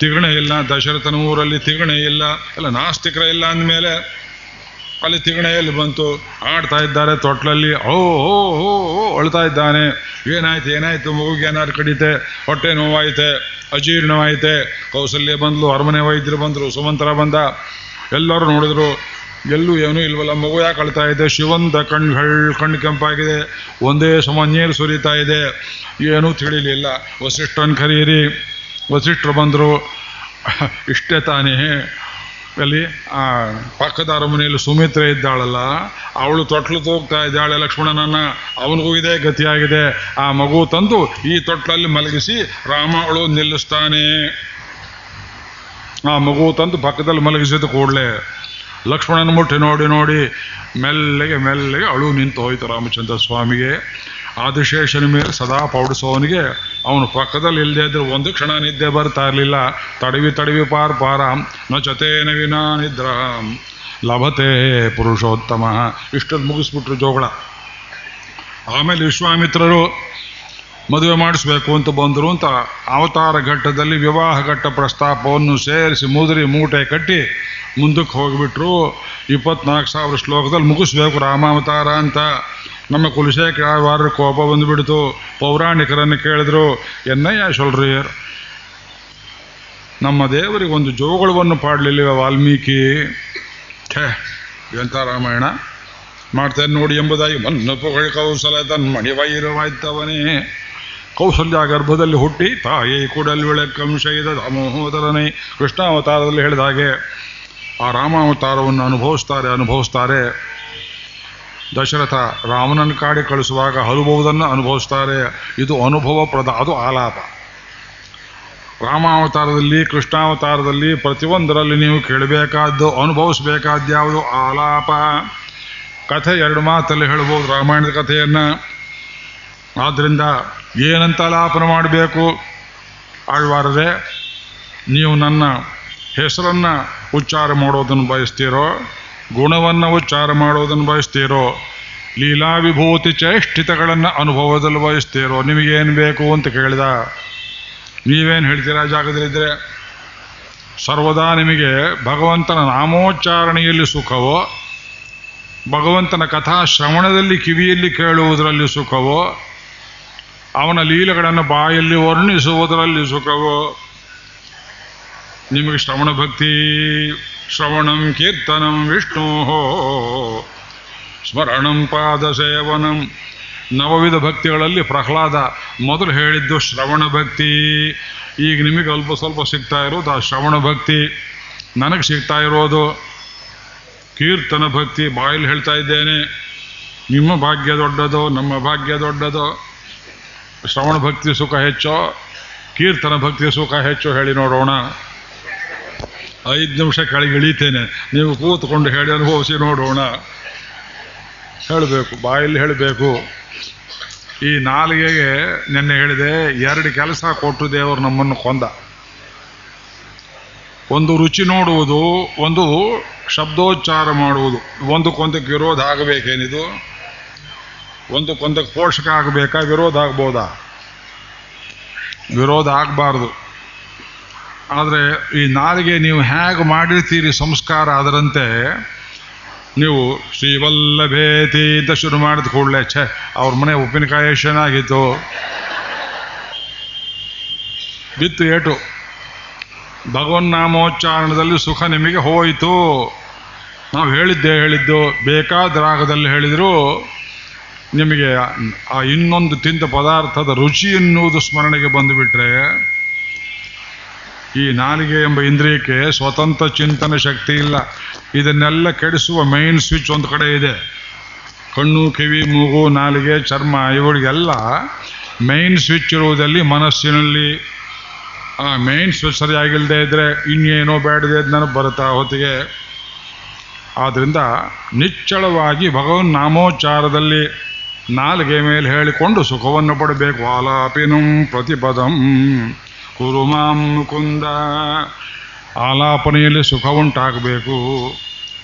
ತಿಗಣೆ ಇಲ್ಲ, ದಶರಥನ ಊರಲ್ಲಿ ತಿಗಣೆ ಇಲ್ಲ, ಎಲ್ಲ ನಾಸ್ತಿಕರ ಇಲ್ಲ ಅಂದಮೇಲೆ ಅಲ್ಲಿ ತಿಗಣೆಯಲ್ಲಿ ಬಂತು. ಆಡ್ತಾ ಇದ್ದಾರೆ ತೊಟ್ಲಲ್ಲಿ. ಓ ಹೋ ಹೋ ಹೋ ಅಳ್ತಾ ಇದ್ದಾನೆ. ಏನಾಯ್ತು ಏನಾಯ್ತು? ಮಗುಗೆ ಏನಾದ್ರು ಕಡಿತೆ? ಹೊಟ್ಟೆ ನೋವಾಯ್ತೆ ಅಜೀರ್ಣವಾಯ್ತೆ ಕೌಸಲ್ಯ ಬಂದ್ಲು, ಅರಮನೆ ವೈದ್ಯರು ಬಂದರು, ಸುಮಂತ್ರ ಬಂದ. ಎಲ್ಲರೂ ನೋಡಿದ್ರು, ಎಲ್ಲೂ ಏನೂ ಇಲ್ವಲ್ಲ, ಮಗು ಯಾಕೆ ಅಳ್ತಾ ಇದೆ? ಶಿವಂತ ಕಣ್ಗಳು, ಕಣ್ಣು ಕೆಂಪಾಗಿದೆ. ಒಂದೇ ಸಮ ನೀರು ಸುರಿತಾ ಇದೆ. ಏನೂ ತಿಳಿಲಿಲ್ಲ. ವಸಿಷ್ಠರನ್ನು ಕರೀರಿ. ವಸಿಷ್ಠರು ಬಂದರು. ಇಷ್ಟೇ ತಾನೇ. ಅಲ್ಲಿ ಆ, ಪಕ್ಕದ ಅರಮನೆಯಲ್ಲಿ ಸುಮಿತ್ರೆ ಇದ್ದಾಳಲ್ಲ, ಅವಳು ತೊಟ್ಲು ತೋಗ್ತಾ ಇದ್ದಾಳೆ ಲಕ್ಷ್ಮಣನನ್ನ ಅವನಿಗೂ ಇದೇ ಗತಿಯಾಗಿದೆ. ಆ ಮಗು ತಂದು ಈ ತೊಟ್ಲಲ್ಲಿ ಮಲಗಿಸಿ, ರಾಮ ಅವಳು ನಿಲ್ಲಿಸ್ತಾನೆ. ಆ ಮಗು ತಂದು ಪಕ್ಕದಲ್ಲಿ ಮಲಗಿಸಿದ ಕೂಡಲೇ, ಲಕ್ಷ್ಮಣನ ಮುಟ್ಟಿ ನೋಡಿ ನೋಡಿ, ಮೆಲ್ಲಗೆ ಮೆಲ್ಲಗೆ ಅಳು ನಿಂತು ಹೋಯ್ತು ರಾಮಚಂದ್ರ ಸ್ವಾಮಿಗೆ. ಆದಿಶೇಷನ ಮೇಲೆ ಸದಾ ಪೌಡಿಸೋವನಿಗೆ ಅವನು ಪಕ್ಕದಲ್ಲಿ ಇಲ್ಲದೆ ಇದ್ರೆ ಒಂದು ಕ್ಷಣ ನಿದ್ದೆ ಬರ್ತಾ ಇರಲಿಲ್ಲ. ತಡವಿ ತಡವಿ ಪಾರ್ ಪಾರ ನ ಚತೇನ ವಿನಾ ನಿದ್ರ ಲಭತೆ ಪುರುಷೋತ್ತಮ. ಇಷ್ಟಲ್ಲಿ ಮುಗಿಸ್ಬಿಟ್ರು ಜೋಗಳ. ಆಮೇಲೆ ವಿಶ್ವಾಮಿತ್ರರು ಮದುವೆ ಮಾಡಿಸ್ಬೇಕು ಅಂತ ಬಂದರು ಅಂತ ಅವತಾರ ಘಟ್ಟದಲ್ಲಿ ವಿವಾಹ ಘಟ್ಟ ಪ್ರಸ್ತಾಪವನ್ನು ಸೇರಿಸಿ ಮುದುರಿ ಮೂಟೆ ಕಟ್ಟಿ ಮುಂದಕ್ಕೆ ಹೋಗಿಬಿಟ್ರು. ಇಪ್ಪತ್ನಾಲ್ಕು ಸಾವಿರ ಶ್ಲೋಕದಲ್ಲಿ ಮುಗಿಸ್ಬೇಕು ರಾಮಾವತಾರ ಅಂತ. ನಮ್ಮ ಕುಲಶೇಖರ ಕೋಪ ಬಂದುಬಿಡ್ತು. ಪೌರಾಣಿಕರನ್ನು ಕೇಳಿದ್ರು, ಎನ್ನಯ್ಯ ಸೊಲ್ರಿಯರ್ ನಮ್ಮ ದೇವರಿಗೆ ಒಂದು ಜೋಗಳವನ್ನು ಪಾಡಲಿಲ್ಲ ವಾಲ್ಮೀಕಿ? ಛೇ, ಎಂಥ ರಾಮಾಯಣ? ಮಾಡ್ತೇನೆ ನೋಡಿ ಎಂಬುದಾಗಿ ಮನ್ನು ಪೊಗಳಿ ಕೌಸಲ ತನ್ಮಣಿ ವೈರವಾಯ್ತವನೇ. ಕೌಸಲ್ಯ ಗರ್ಭದಲ್ಲಿ ಹುಟ್ಟಿ ತಾಯಿ ಕೂಡಲ್ ವಿಳಕ್ಕಂಶೈದ ದಾಮೋದರನೇ ಕೃಷ್ಣಾವತಾರದಲ್ಲಿ ಹೇಳಿದ ಹಾಗೆ ಆ ರಾಮಾವತಾರವನ್ನು ಅನುಭವಿಸ್ತಾರೆ ಅನುಭವಿಸ್ತಾರೆ. ದಶರಥ ರಾಮನನ್ನು ಕಾಡಿ ಕಳಿಸುವಾಗ ಅನುಭವದನ್ನು ಅನುಭವಿಸ್ತಾರೆ. ಇದು ಅನುಭವ ಪ್ರದ ಅದು ಆಲಾಪ. ರಾಮಾವತಾರದಲ್ಲಿ, ಕೃಷ್ಣಾವತಾರದಲ್ಲಿ ಪ್ರತಿಯೊಂದರಲ್ಲಿ ನೀವು ಕೇಳಬೇಕಾದ್ದು ಅನುಭವಿಸಬೇಕಾದ್ಯಾವುದು ಆಲಾಪ. ಕಥೆ ಎರಡು ಮಾತಲ್ಲಿ ಹೇಳ್ಬೋದು ರಾಮಾಯಣದ ಕಥೆಯನ್ನು. ಆದ್ದರಿಂದ ಏನಂತ ಲಾಪನ ಮಾಡಬೇಕು? ಆಳ್ವಾರದೆ ನೀವು ನನ್ನ ಹೆಸರನ್ನು ಉಚ್ಚಾರ ಮಾಡೋದನ್ನು ಬಯಸ್ತೀರೋ? ಗುಣವನ್ನು ಉಚ್ಚಾರ ಮಾಡೋದನ್ನು ಬಯಸ್ತೀರೋ ಲೀಲಾ ವಿಭೂತಿ ಚೇಷ್ಟಿತಗಳನ್ನು ಅನುಭವದಲ್ಲಿ ಬಯಸ್ತೀರೋ, ನಿಮಗೇನು ಬೇಕು ಅಂತ ಕೇಳಿದ, ನೀವೇನು ಹೇಳ್ತೀರಾ ಜಾಗದಲ್ಲಿದ್ದರೆ ಸರ್ವದಾ ನಿಮಗೆ ಭಗವಂತನ ನಾಮೋಚ್ಚಾರಣೆಯಲ್ಲಿ ಸುಖವೋ, ಭಗವಂತನ ಕಥಾ ಶ್ರವಣದಲ್ಲಿ ಕಿವಿಯಲ್ಲಿ ಕೇಳುವುದರಲ್ಲಿ ಸುಖವೋ, ಅವನ ಲೀಲೆಗಳನ್ನು ಬಾಯಲ್ಲಿ ವರ್ಣಿಸುವುದರಲ್ಲಿ ಸುಖವೋ, ನಿಮಗೆ ಶ್ರವಣ ಭಕ್ತಿ ಶ್ರವಣಂ, ಕೀರ್ತನಂ ವಿಷ್ಣು ಸ್ಮರಣಂ ಪಾದ ಸೇವನಂ ನವವಿಧ ಭಕ್ತಿಗಳಲ್ಲಿ ಪ್ರಹ್ಲಾದ ಮೊದಲು ಹೇಳಿದ್ದು ಶ್ರವಣ ಭಕ್ತಿ. ಈಗ ನಿಮಗೆ ಅಲ್ಪ ಸ್ವಲ್ಪ ಸಿಗ್ತಾ ಇರೋದು ಆ ಶ್ರವಣ ಭಕ್ತಿ. ನನಗೆ ಸಿಗ್ತಾ ಇರೋದು ಕೀರ್ತನ ಭಕ್ತಿ. ಬಾಯಲ್ಲಿ ಹೇಳ್ತಾ ಇದ್ದೇನೆ, ನಿಮ್ಮ ಭಾಗ್ಯ ದೊಡ್ಡದೋ, ನಮ್ಮ ಭಾಗ್ಯ ದೊಡ್ಡದೋ, ಶ್ರವಣ ಭಕ್ತಿ ಸುಖ ಹೆಚ್ಚೋ, ಕೀರ್ತನ ಭಕ್ತಿ ಸುಖ ಹೆಚ್ಚು ಹೇಳಿ ನೋಡೋಣ. ಐದು ನಿಮಿಷ ಕೆಳಗೆ ಇಳಿತೇನೆ. ನೀವು ಕೂತ್ಕೊಂಡು ಹೇಳಿ, ಅನುಭವಿಸಿ ನೋಡೋಣ. ಹೇಳಬೇಕು, ಬಾಯಲ್ಲಿ ಹೇಳಬೇಕು. ಈ ನಾಲಿಗೆಗೆ ನಿನ್ನೆ ಹೇಳಿದೆ, ಎರಡು ಕೆಲಸ ಕೊಟ್ಟು ದೇವರು ನಮ್ಮನ್ನು ಕೊಂದ. ಒಂದು ರುಚಿ ನೋಡುವುದು, ಒಂದು ಶಬ್ದೋಚ್ಚಾರ ಮಾಡುವುದು. ಒಂದು ಕೊಂದಕ್ಕೆ ವಿರೋಧ ಆಗಬೇಕೇನಿದು? ಒಂದಕ್ಕೊಂದಕ್ಕೆ ಪೋಷಕ ಆಗಬೇಕಾ, ವಿರೋಧ ಆಗ್ಬೋದಾ? ವಿರೋಧ ಆಗಬಾರ್ದು. ಆದರೆ ಈ ನಾಲಿಗೆ ನೀವು ಹೇಗೆ ಮಾಡಿರ್ತೀರಿ ಸಂಸ್ಕಾರ ಅದರಂತೆ ನೀವು ಶ್ರೀವಲ್ಲಭೇತಿ ಅಂತ ಶುರು ಮಾಡಿದ ಕೂಡಲೇ, ಛೆ, ಅವ್ರ ಮನೆ ಉಪ್ಪಿನಕಾಯಿ ಚೆನ್ನಾಗಿತ್ತು ಬಿತ್ತು ಏಟು. ಭಗವನ್ನಾಮೋಚ್ಚಾರಣದಲ್ಲಿ ಸುಖ ನಿಮಗೆ ಹೋಯಿತು. ನಾವು ಹೇಳಿದ್ದೆ ಹೇಳಿದ್ದು, ಬೇಕಾದ ರಾಗದಲ್ಲಿ ಹೇಳಿದರೂ, ನಿಮಗೆ ಆ ಇನ್ನೊಂದು ತಿಂದ ಪದಾರ್ಥದ ರುಚಿ ಎನ್ನುವುದು ಸ್ಮರಣೆಗೆ ಬಂದುಬಿಟ್ರೆ ಈ ನಾಲಿಗೆ ಎಂಬ ಇಂದ್ರಿಯಕ್ಕೆ ಸ್ವತಂತ್ರ ಚಿಂತನೆ ಶಕ್ತಿ ಇಲ್ಲ. ಇದನ್ನೆಲ್ಲ ಕೆಡಿಸುವ ಮೈನ್ ಸ್ವಿಚ್ ಒಂದು ಕಡೆ ಇದೆ. ಕಣ್ಣು, ಕಿವಿ, ಮೂಗು, ನಾಲಿಗೆ, ಚರ್ಮ ಇವುಗಳಿಗೆಲ್ಲ ಮೈನ್ ಸ್ವಿಚ್ ಇರುವುದಲ್ಲಿ ಮನಸ್ಸಿನಲ್ಲಿ, ಆ ಮೈನ್ ಸ್ವಿಚ್ ಸರಿಯಾಗಿಲ್ಲದೆ ಇದ್ದರೆ ಇನ್ನೇನೋ ಬೇಡದೆ ನನಗೆ ಬರುತ್ತಾ ಹೊತ್ತಿಗೆ. ಆದ್ದರಿಂದ ನಿಚ್ಚಳವಾಗಿ ಭಗವನ್ ನಾಮೋಚ್ಚಾರದಲ್ಲಿ ನಾಲಿಗೆ ಮೇಲೆ ಹೇಳಿಕೊಂಡು ಸುಖವನ್ನು ಪಡಬೇಕು. ಆಲಾಪಿನಂ ಪ್ರತಿಪದಂ. ಕುರು ಮಾಂ ಮುಕುಂದ ಆಲಾಪನೆಯಲ್ಲಿ ಸುಖ ಉಂಟಾಗಬೇಕು.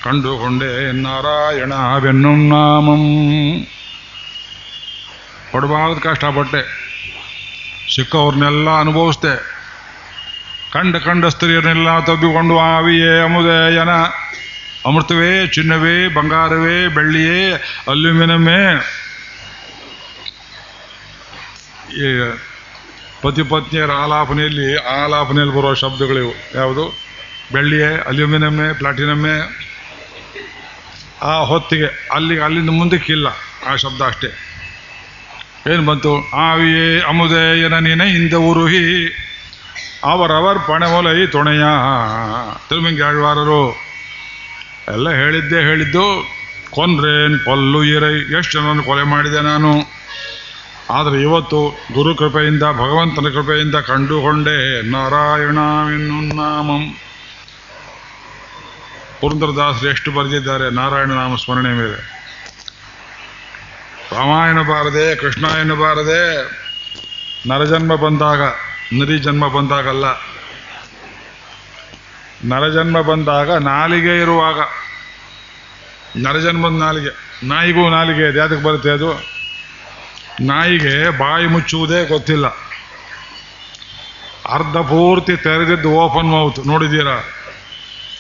ಕಂಡುಕೊಂಡೆ ನಾರಾಯಣ ಬೆನ್ನಂ ನಾಮಂ. ಪಡಬಾರ್ದು ಕಷ್ಟಪಟ್ಟೆ. ಸಿಕ್ಕವ್ರನ್ನೆಲ್ಲ ಅನುಭವಿಸ್ದೆ. ಕಂಡ ಕಂಡ ಸ್ತ್ರೀಯರನ್ನೆಲ್ಲ ತಬ್ಬಿಕೊಂಡು ಆವಿಯೇ ಅಮುದಯನ ಅಮೃತವೇ, ಚಿನ್ನವೇ, ಬಂಗಾರವೇ, ಬೆಳ್ಳಿಯೇ ಅಲ್ಯೂಮಿನಿಯಮೇ ಪತಿ ಪತ್ನಿಯರ ಆಲಾಪನೆಯಲ್ಲಿ ಆಲಾಪನೆಯಲ್ಲಿ ಬರುವ ಶಬ್ದಗಳಿವು. ಯಾವುದು? ಬೆಳ್ಳಿಯೇ, ಅಲ್ಯೂಮಿನಿಯಮ್ಮೆ, ಪ್ಲಾಟಿನಮ್ಮೆ. ಆ ಹೊತ್ತಿಗೆ ಅಲ್ಲಿಗೆ ಅಲ್ಲಿಂದ ಮುಂದಕ್ಕಿಲ್ಲ ಆ ಶಬ್ದ ಅಷ್ಟೇ. ಏನು ಬಂತು? ಆವಿಯೇ ಅಮುದಯನ ನಿನ ಇಂದ ಉರುಹಿ. ಅವರವರ್ ಪಣೆಮೊಲೈ ತೊಣೆಯ. ತಿರುಮಂಗಾಳ್ವಾರರು ಎಲ್ಲ ಹೇಳಿದ್ದೆ ಹೇಳಿದ್ದು ಕೊನ್ರೇನ್ ಪಲ್ಲು ಇರೈ, ಎಷ್ಟು ಜನರನ್ನು ಕೊಲೆ ಮಾಡಿದೆ ನಾನು? ಆದರೆ ಇವತ್ತು ಗುರು ಕೃಪೆಯಿಂದ ಭಗವಂತನ ಕೃಪೆಯಿಂದ ಕಂಡುಕೊಂಡೇ ನಾರಾಯಣ ಎನ್ನು ನಾಮಂ. ಪುರಂದರದಾಸರು ಎಷ್ಟು ಬರೆದಿದ್ದಾರೆ ನಾರಾಯಣ ನಾಮ ಸ್ಮರಣೆ ಮೇಲೆ. ರಾಮಾಯಣ ಬಾರದೆ, ಕೃಷ್ಣಾಯಣ ಬಾರದೆ ನರಜನ್ಮ ಬಂದಾಗ, ನರಿ ಜನ್ಮ ಬಂದಾಗಲ್ಲ. ನರಜನ್ಮ ಬಂದಾಗ ನಾಲಿಗೆ ಇರುವಾಗ ನರಜನ್ಮದ ನಾಲಿಗೆ, ನಾಯಿಗೂ ನಾಲಿಗೆ ಇದೆ. ಅದಕ್ಕೆ ಬರುತ್ತೆ ಅದು? ನಾಯಿಗೆ ಬಾಯಿ ಮುಚ್ಚುವುದೇ ಗೊತ್ತಿಲ್ಲ. ಅರ್ಧ ಪೂರ್ತಿ ತೆರೆದಿದ್ದು ಓಪನ್ ಮೌತ್. ನೋಡಿದ್ದೀರಾ?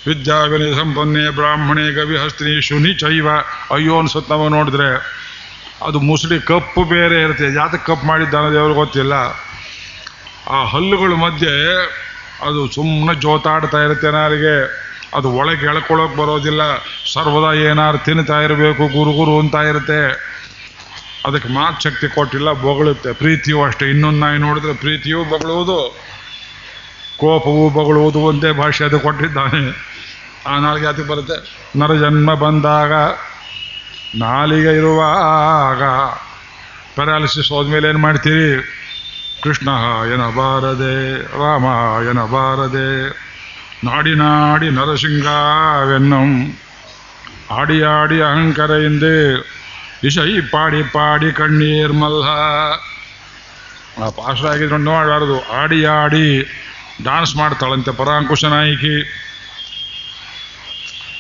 ವಿದ್ಯಾವಿನಯ ಸಂಪನ್ನೆ ಬ್ರಾಹ್ಮಣೆ ಗವಿ ಹಸ್ತಿನಿ ಶುನಿ ಚೈವ ಅಯ್ಯೋ ಅನ್ಸುತ್ತವ ನೋಡಿದ್ರೆ. ಅದು ಮುಸುಡಿ ಕಪ್ಪು ಬೇರೆ ಇರುತ್ತೆ. ಜಾತಕ ಕಪ್ಪು ಮಾಡಿದ್ದ ಅನ್ನೋದು ಅವ್ರಿಗೆ ಗೊತ್ತಿಲ್ಲ. ಆ ಹಲ್ಲುಗಳ ಮಧ್ಯೆ ಅದು ಸುಮ್ಮನೆ ಜೋತಾಡ್ತಾ ಇರುತ್ತೆ ನಾರಿಗೆ. ಅದು ಒಳಗೆ ಎಳ್ಕೊಳ್ಳೋಕೆ ಬರೋದಿಲ್ಲ. ಸರ್ವದಾ ಏನಾರು ತಿನ್ನುತ್ತಾ ಇರಬೇಕು ಗುರು ಗುರು ಅಂತ ಇರುತ್ತೆ. ಅದಕ್ಕೆ ಮಾತು ಶಕ್ತಿ ಕೊಟ್ಟಿಲ್ಲ, ಬೊಗಳುತ್ತೆ. ಪ್ರೀತಿಯೂ ಅಷ್ಟೇ. ಇನ್ನೊಂದು ನಾಯಿ ನೋಡಿದ್ರೆ ಪ್ರೀತಿಯೂ ಬೊಗಳುವುದು, ಕೋಪವು ಬೊಗಳುವುದು ಒಂದೇ ಭಾಷೆ ಅದು ಕೊಟ್ಟಿದ್ದಾನೆ. ಆ ನಾಲಿಗೆ ಅದಕ್ಕೆ ಬರುತ್ತೆ? ನರಜನ್ಮ ಬಂದಾಗ, ನಾಲಿಗೆ ಇರುವಾಗ. ಪ್ಯಾರಾಲಿಸಿಸ್ ಹೋದ್ಮೇಲೆ ಏನು ಮಾಡ್ತೀರಿ? ಕೃಷ್ಣ, ಎನಬಾರದೆ, ರಾಮ, ಎನಬಾರದೆ. ನಾಡಿ ನಾಡಿ ನರಸಿಂಗವೆನ್ನಂ. ಆಡಿ ಆಡಿ ಅಹಂಕಾರ ಎಂದೇ ಇಶೈ ಪಾಡಿ ಪಾಡಿ ಕಣ್ಣೀರ್ ಮಲ್ಲ ಆ ಪಾಸ್ಟರ್ ಆಗಿದ್ರು ನೋಡಬಾರದು. ಆಡಿ ಆಡಿ ಡಾನ್ಸ್ ಮಾಡ್ತಾಳಂತೆ ಪರಾಂಕುಶ ನಾಯಕಿ.